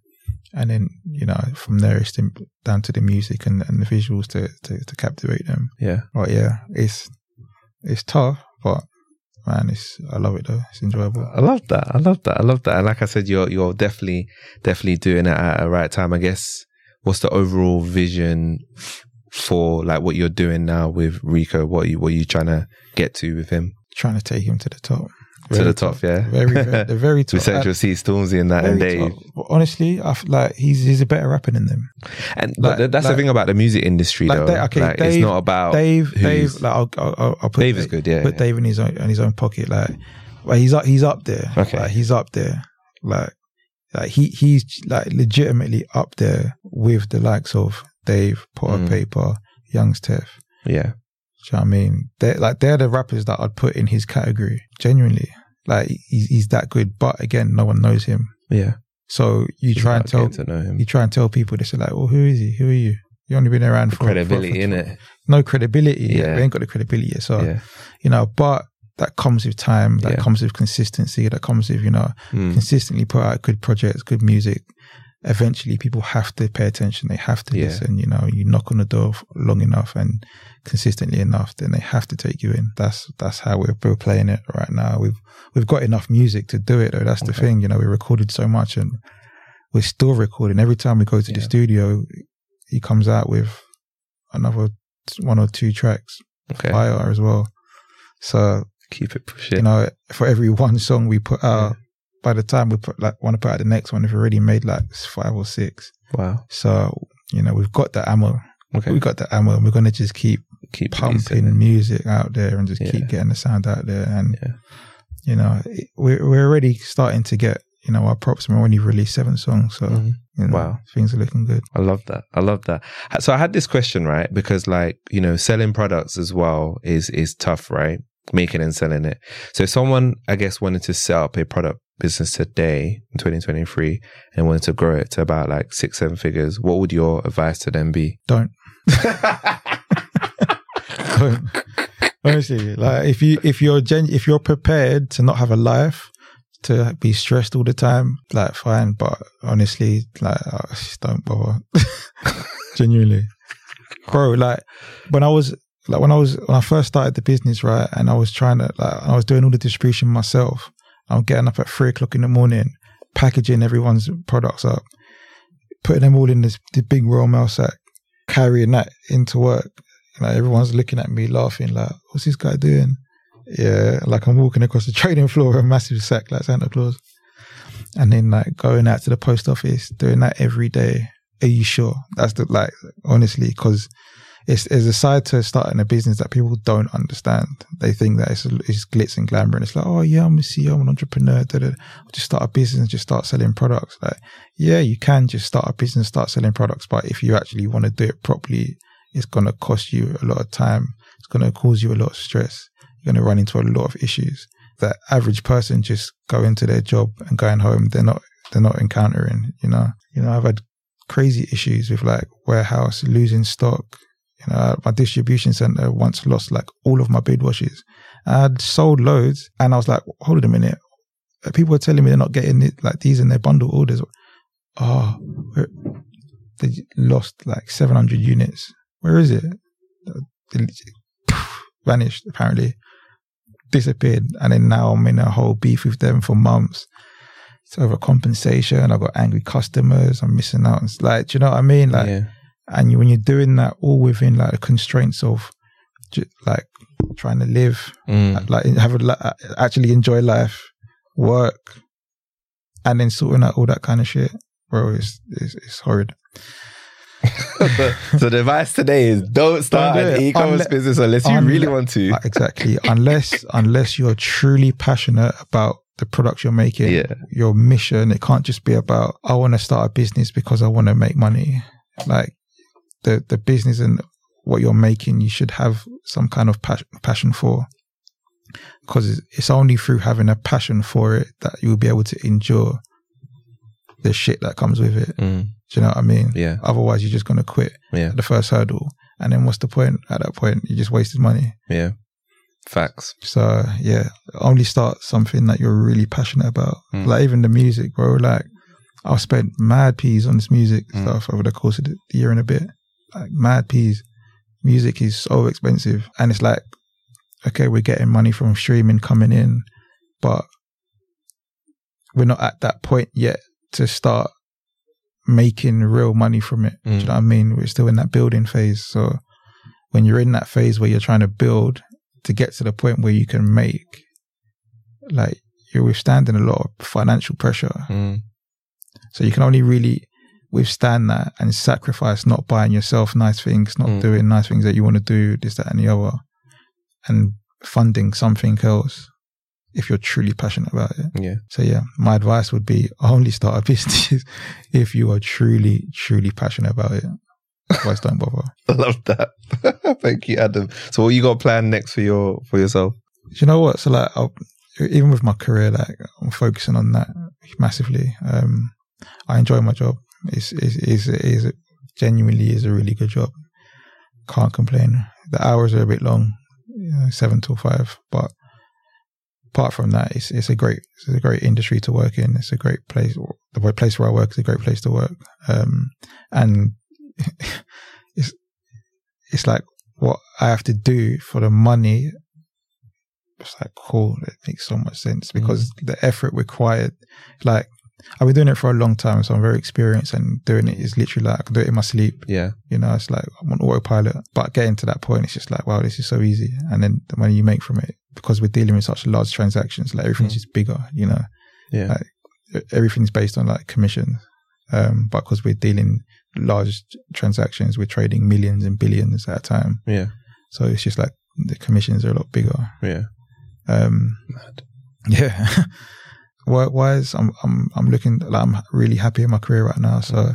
And then, you know, from there it's down to the music and, and the visuals to, to, to captivate them. Yeah. But yeah, it's, it's tough, but man, it's I love it though. It's enjoyable. I love that. I love that. I love that. And like I said, you're you're definitely definitely doing it at a right time. I guess. What's the overall vision for like what you're doing now with Rico? What are you what are you trying to get to with him Trying to take him to the top. To the top? Yeah, Very, very, the very top. with Central Cee, Stormzy, and that, and Very Dave. top. Honestly, I feel like he's he's a better rapper than them. And Like- th- that's like- the thing about the music industry, Like though. Okay, like, Dave- it's not about Dave, Dave, like I'll, I'll, I'll- put Dave is good, yeah, Put yeah. Dave in his own in his own pocket, like, well, he's up, he's up there. Okay. like, he's up there, like, like he he's like legitimately up there with the likes of Dave, Potter Mm. Payper, Young's Tef. yeah, Do you know what I mean? They're like they're the rappers that I'd put in his category. Genuinely, like he's he's that good. But again, no one knows him. yeah. So you try and tell to know him. you try and tell people they say like, well, who is he? Who are you? You only been around for credibility in it. No credibility. Yeah, Yeah. we ain't got the credibility yet. So Yeah, you know, but that comes with time. That Yeah. comes with consistency. That comes with you know Mm. consistently put out good projects, good music. Eventually, people have to pay attention. They have to Yeah. listen. You know, you knock on the door long enough and consistently enough, then they have to take you in. That's that's how we're, we're playing it right now. We've we've got enough music to do it. Though that's the thing. You know, we recorded so much and we're still recording. Every time we go to the studio, he comes out with another one or two tracks okay. fire as well. So Keep it pushing. you know, for every one song we put out, by the time we put like want to put out the next one, we've already made like five or six. wow. So you know, we've got the ammo. Okay. We've got the ammo. and We're gonna just keep keep pumping releasing music out there and just Yeah. keep getting the sound out there. And Yeah. you know, we're we're already starting to get you know our props. and We only released seven songs, so Mhm. you know, Wow. things are looking good. I love that. I love that. So I had this question, right? Because like, you know, selling products as well is is tough, right? Making and selling it. So if someone, I guess, wanted to set up a product business today in 2023 and wanted to grow it to about like six, seven figures, what would your advice to them be? Don't. Honestly, like if you if you're gen- if you're prepared to not have a life, to be stressed all the time, like fine. But honestly, like uh, just don't bother. Genuinely, bro. Like when I was like when I was when I first started the business, right, and I was trying to like I was doing all the distribution myself. I'm getting up at three o'clock in the morning, packaging everyone's products up, putting them all in this big Royal Mail sack, carrying that into work. Like everyone's looking at me laughing, like, what's this guy doing? Yeah, like I'm walking across the trading floor with a massive sack like Santa Claus. And then like going out to the post office, doing that every day. Are you sure? That's the like honestly, because it's there's a side to starting a business that people don't understand. They think that it's, it's glitz and glamour, and it's like, oh yeah, I'm a CEO, I'm an entrepreneur. Da, da. Just start a business, and just start selling products. Like, yeah, you can just start a business, start selling products, but if you actually want to do it properly, it's going to cost you a lot of time. It's going to cause you a lot of stress. You're going to run into a lot of issues that average person just going to their job and going home. They're not, they're not encountering, you know, you know, I've had crazy issues with like warehouse losing stock. You know, my distribution center once lost like all of my beard washes. I had sold loads and I was like, hold on a minute. People were telling me they're not getting it, like these in their bundle orders. Oh, they lost like 700 units. Where is it? It Vanished, apparently. Disappeared. And then now I'm in a whole beef with them for months. It's over compensation. I've got angry customers. I'm missing out. It's like, do you know what I mean? Like, yeah. And you, when you're doing that all within like the constraints of like trying to live, Mm. like have a, li- actually enjoy life, work, and then sorting out all that kind of shit, bro, it's, it's, it's horrid. so the advice today is don't start Don't do an e-commerce Unle- business unless you unle- really want to. Uh, exactly. unless unless you're truly passionate about the products you're making, Yeah. your mission, it can't just be about I want to start a business because I want to make money. Like the the business and what you're making, you should have some kind of pas- passion for. Because it's only through having a passion for it that you'll be able to endure the shit that comes with it. Mm. Do you know what I mean? Yeah. Otherwise, you're just gonna quit Yeah. the first hurdle, and then what's the point? At that point, you just wasted money. Yeah. Facts. So yeah, only start something that you're really passionate about. Mm. Like even the music, bro. Like I've spent mad peas on this music Mm. stuff over the course of the year and a bit. Like mad peas. Music is so expensive, and it's like okay, we're getting money from streaming coming in, but we're not at that point yet to start making real money from it. Do you Mm. know what I mean? We're still in that building phase. So when you're in that phase where you're trying to build to get to the point where you can make, like you're withstanding a lot of financial pressure. Mm. So you can only really withstand that and sacrifice not buying yourself nice things, not Mm. doing nice things that you want to do, this, that, and the other, and funding something else if you're truly passionate about it. Yeah. So yeah, my advice would be only start a business if you are truly, truly passionate about it. Otherwise, don't bother. I love that. Thank you, Adam. So what you got planned next for your for yourself? Do you know what? So like, I'll, even with my career, like I'm focusing on that massively. Um, I enjoy my job. It's it's it's, it's genuinely is a really good job. Can't complain. The hours are a bit long, you know, seven till five, but apart from that, it's it's a great it's a great industry to work in. It's a great place. The place where I work is a great place to work. Um, and it's it's like what I have to do for the money. It's like cool. It makes so much sense because the effort required, like I've been doing it for a long time, so I'm very experienced. And doing it is literally like I can do it in my sleep. Yeah. You know, it's like I'm on autopilot. But getting to that point, it's just like, wow, this is so easy. And then the money you make from it, because we're dealing with such large transactions, like everything's Mm. just bigger. You know, Yeah. Like, everything's based on like commission. Um, but because we're dealing large transactions, we're trading millions and billions at a time. Yeah. So it's just like the commissions are a lot bigger. Yeah. Um, Mad. yeah. Work wise, I'm I'm I'm looking like I'm really happy in my career right now. So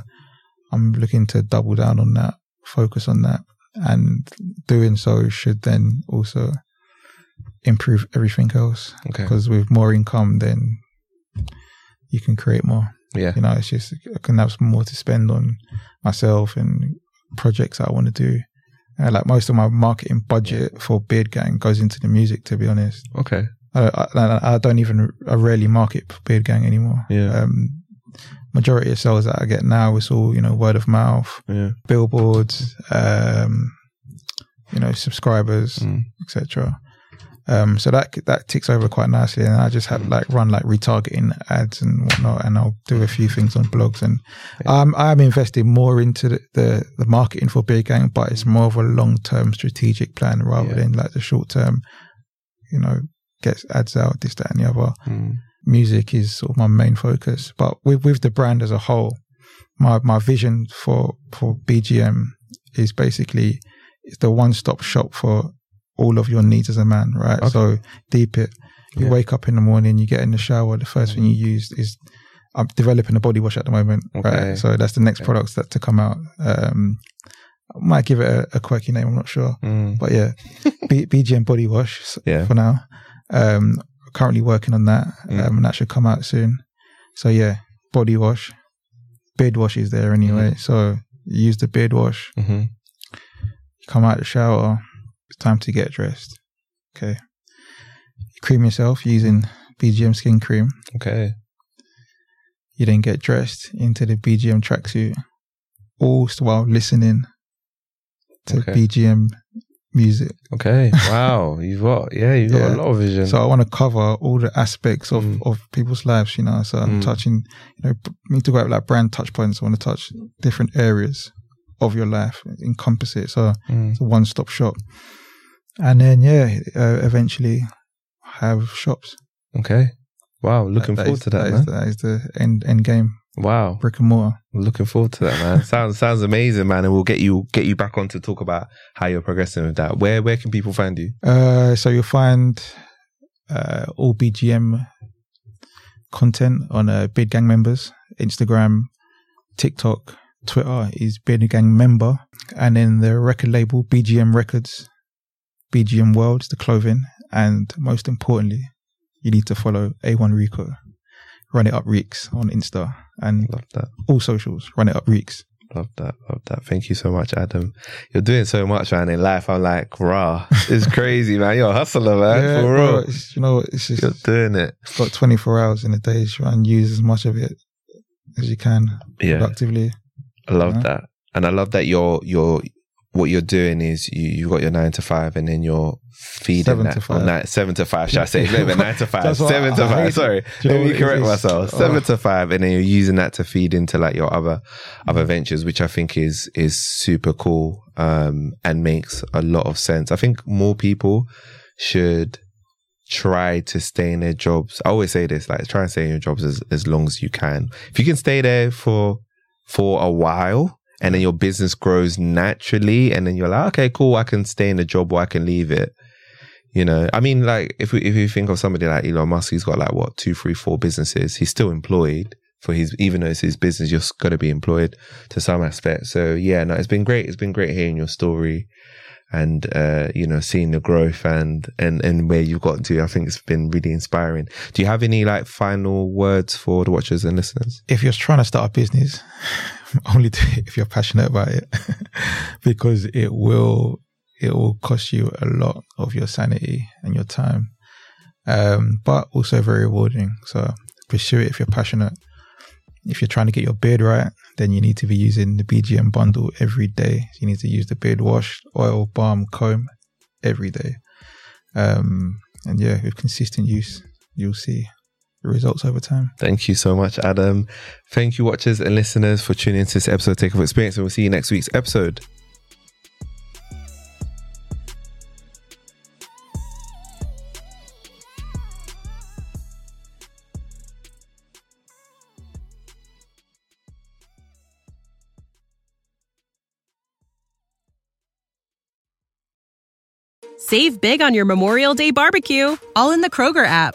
I'm looking to double down on that, focus on that, and doing so should then also improve everything else. Okay. Because with more income, then you can create more. Yeah. You know, it's just I can have some more to spend on myself and projects I want to do. Uh, like most of my marketing budget for BeardGang goes into the music. To be honest, Okay. I, I, I don't even I rarely market BeardGang anymore. Yeah. Um, majority of sales that I get now is all you know word of mouth, Yeah. billboards, um, you know subscribers, Mm. etc. Um, so that that ticks over quite nicely, and I just have like run like retargeting ads and whatnot, and I'll do a few things on blogs, and um, I'm investing more into the, the the marketing for BeardGang, but it's more of a long term strategic plan rather Yeah. than like the short term, you know, gets ads out, this, that, and the other. Mm. Music is sort of my main focus, but with with the brand as a whole, my my vision for for BGM is basically it's the one stop shop for all of your needs as a man, right? Okay. So deep it. You Yeah. wake up in the morning, you get in the shower. The first thing you use is I'm developing a body wash at the moment, Okay. right? So that's the next Okay. products that to come out. Um, I might give it a, a quirky name. I'm not sure, Mm. but yeah, B, BGM body wash Yeah. for now. Um, currently working on that, Mm. um, and that should come out soon. So yeah, body wash, beard wash is there anyway. Mm. So use the beard wash, hmm you come out of the shower, it's time to get dressed. Okay, you cream yourself using BGM skin cream. Okay. You then get dressed into the BGM tracksuit, all while listening to Okay. BGM music. Okay. Wow. You've got yeah. You've got a lot of vision. So I want to cover all the aspects of, Mm. of people's lives, you know. So I'm Mm. touching, you know, me talk about like brand touch points. I want to touch different areas of your life, encompass it. So Mm. it's a one stop shop. And then, yeah, uh, eventually have shops. Okay. Wow. Looking That forward is- to that, is- that is the end end game, Wow. brick and mortar. Looking forward to that, man. sounds sounds amazing, man. And we'll get you get you back on to talk about how you're progressing with that. Where where can people find you? Uh, so you'll find uh, all BGM content on uh, BeardGang members, Instagram, TikTok, Twitter is BeardGang member, and then the record label BGM Records, BGM World, the clothing, and most importantly, you need to follow A1 Rico, Run It Up Reeks on Insta and Love that. all socials. Run It Up Reeks. Love that. Love that. Thank you so much, Adam. You're doing so much, man, in life. I'm like, rah. It's crazy, man. You're a hustler, man. for real. it's- you know, it's just You're doing it. got 24 hours in a day. Try and use as much of it as you can Yeah. productively. I love Yeah. that. And I love that you're you're what you're doing is you you got your nine to five, and then you're feeding Seven that to five. nine, seven to five. Should I say? No, but nine to five. Seven I- to I five. Sorry, Do you know let me correct myself. Oh. Seven to five, and then you're using that to feed into like your other other ventures, which I think is is super cool um, and makes a lot of sense. I think more people should try to stay in their jobs. I always say this, like try and stay in your jobs as, as long as you can. If you can stay there for for a while and then your business grows naturally and then you're like, okay, cool, I can stay in the job or I can leave it. You know, I mean, like if we, if you think of somebody like Elon Musk, he's got like what two, three, four businesses. He's still employed for his, even though it's his business, you're going to be employed to some aspect. So yeah, no, it's been great. It's been great hearing your story and, uh, you know, seeing the growth and, and, and where you've gotten to. I think it's been really inspiring. Do you have any like final words for the watchers and listeners? if you're trying to start a business, only do it if you're passionate about it, because it will it will cost you a lot of your sanity and your time, um, but also very rewarding. So pursue it if you're passionate. If you're trying to get your beard right, then you need to be using the BGM bundle every day. You need to use the beard wash, oil, balm, comb every day. Um, and yeah, with consistent use, you'll see the results over time. Thank you so much, Adam. Thank you, watchers and listeners, for tuning into this episode of Take Off Experience, and we'll see you next week's episode. Save big on your Memorial Day barbecue, all in the Kroger app.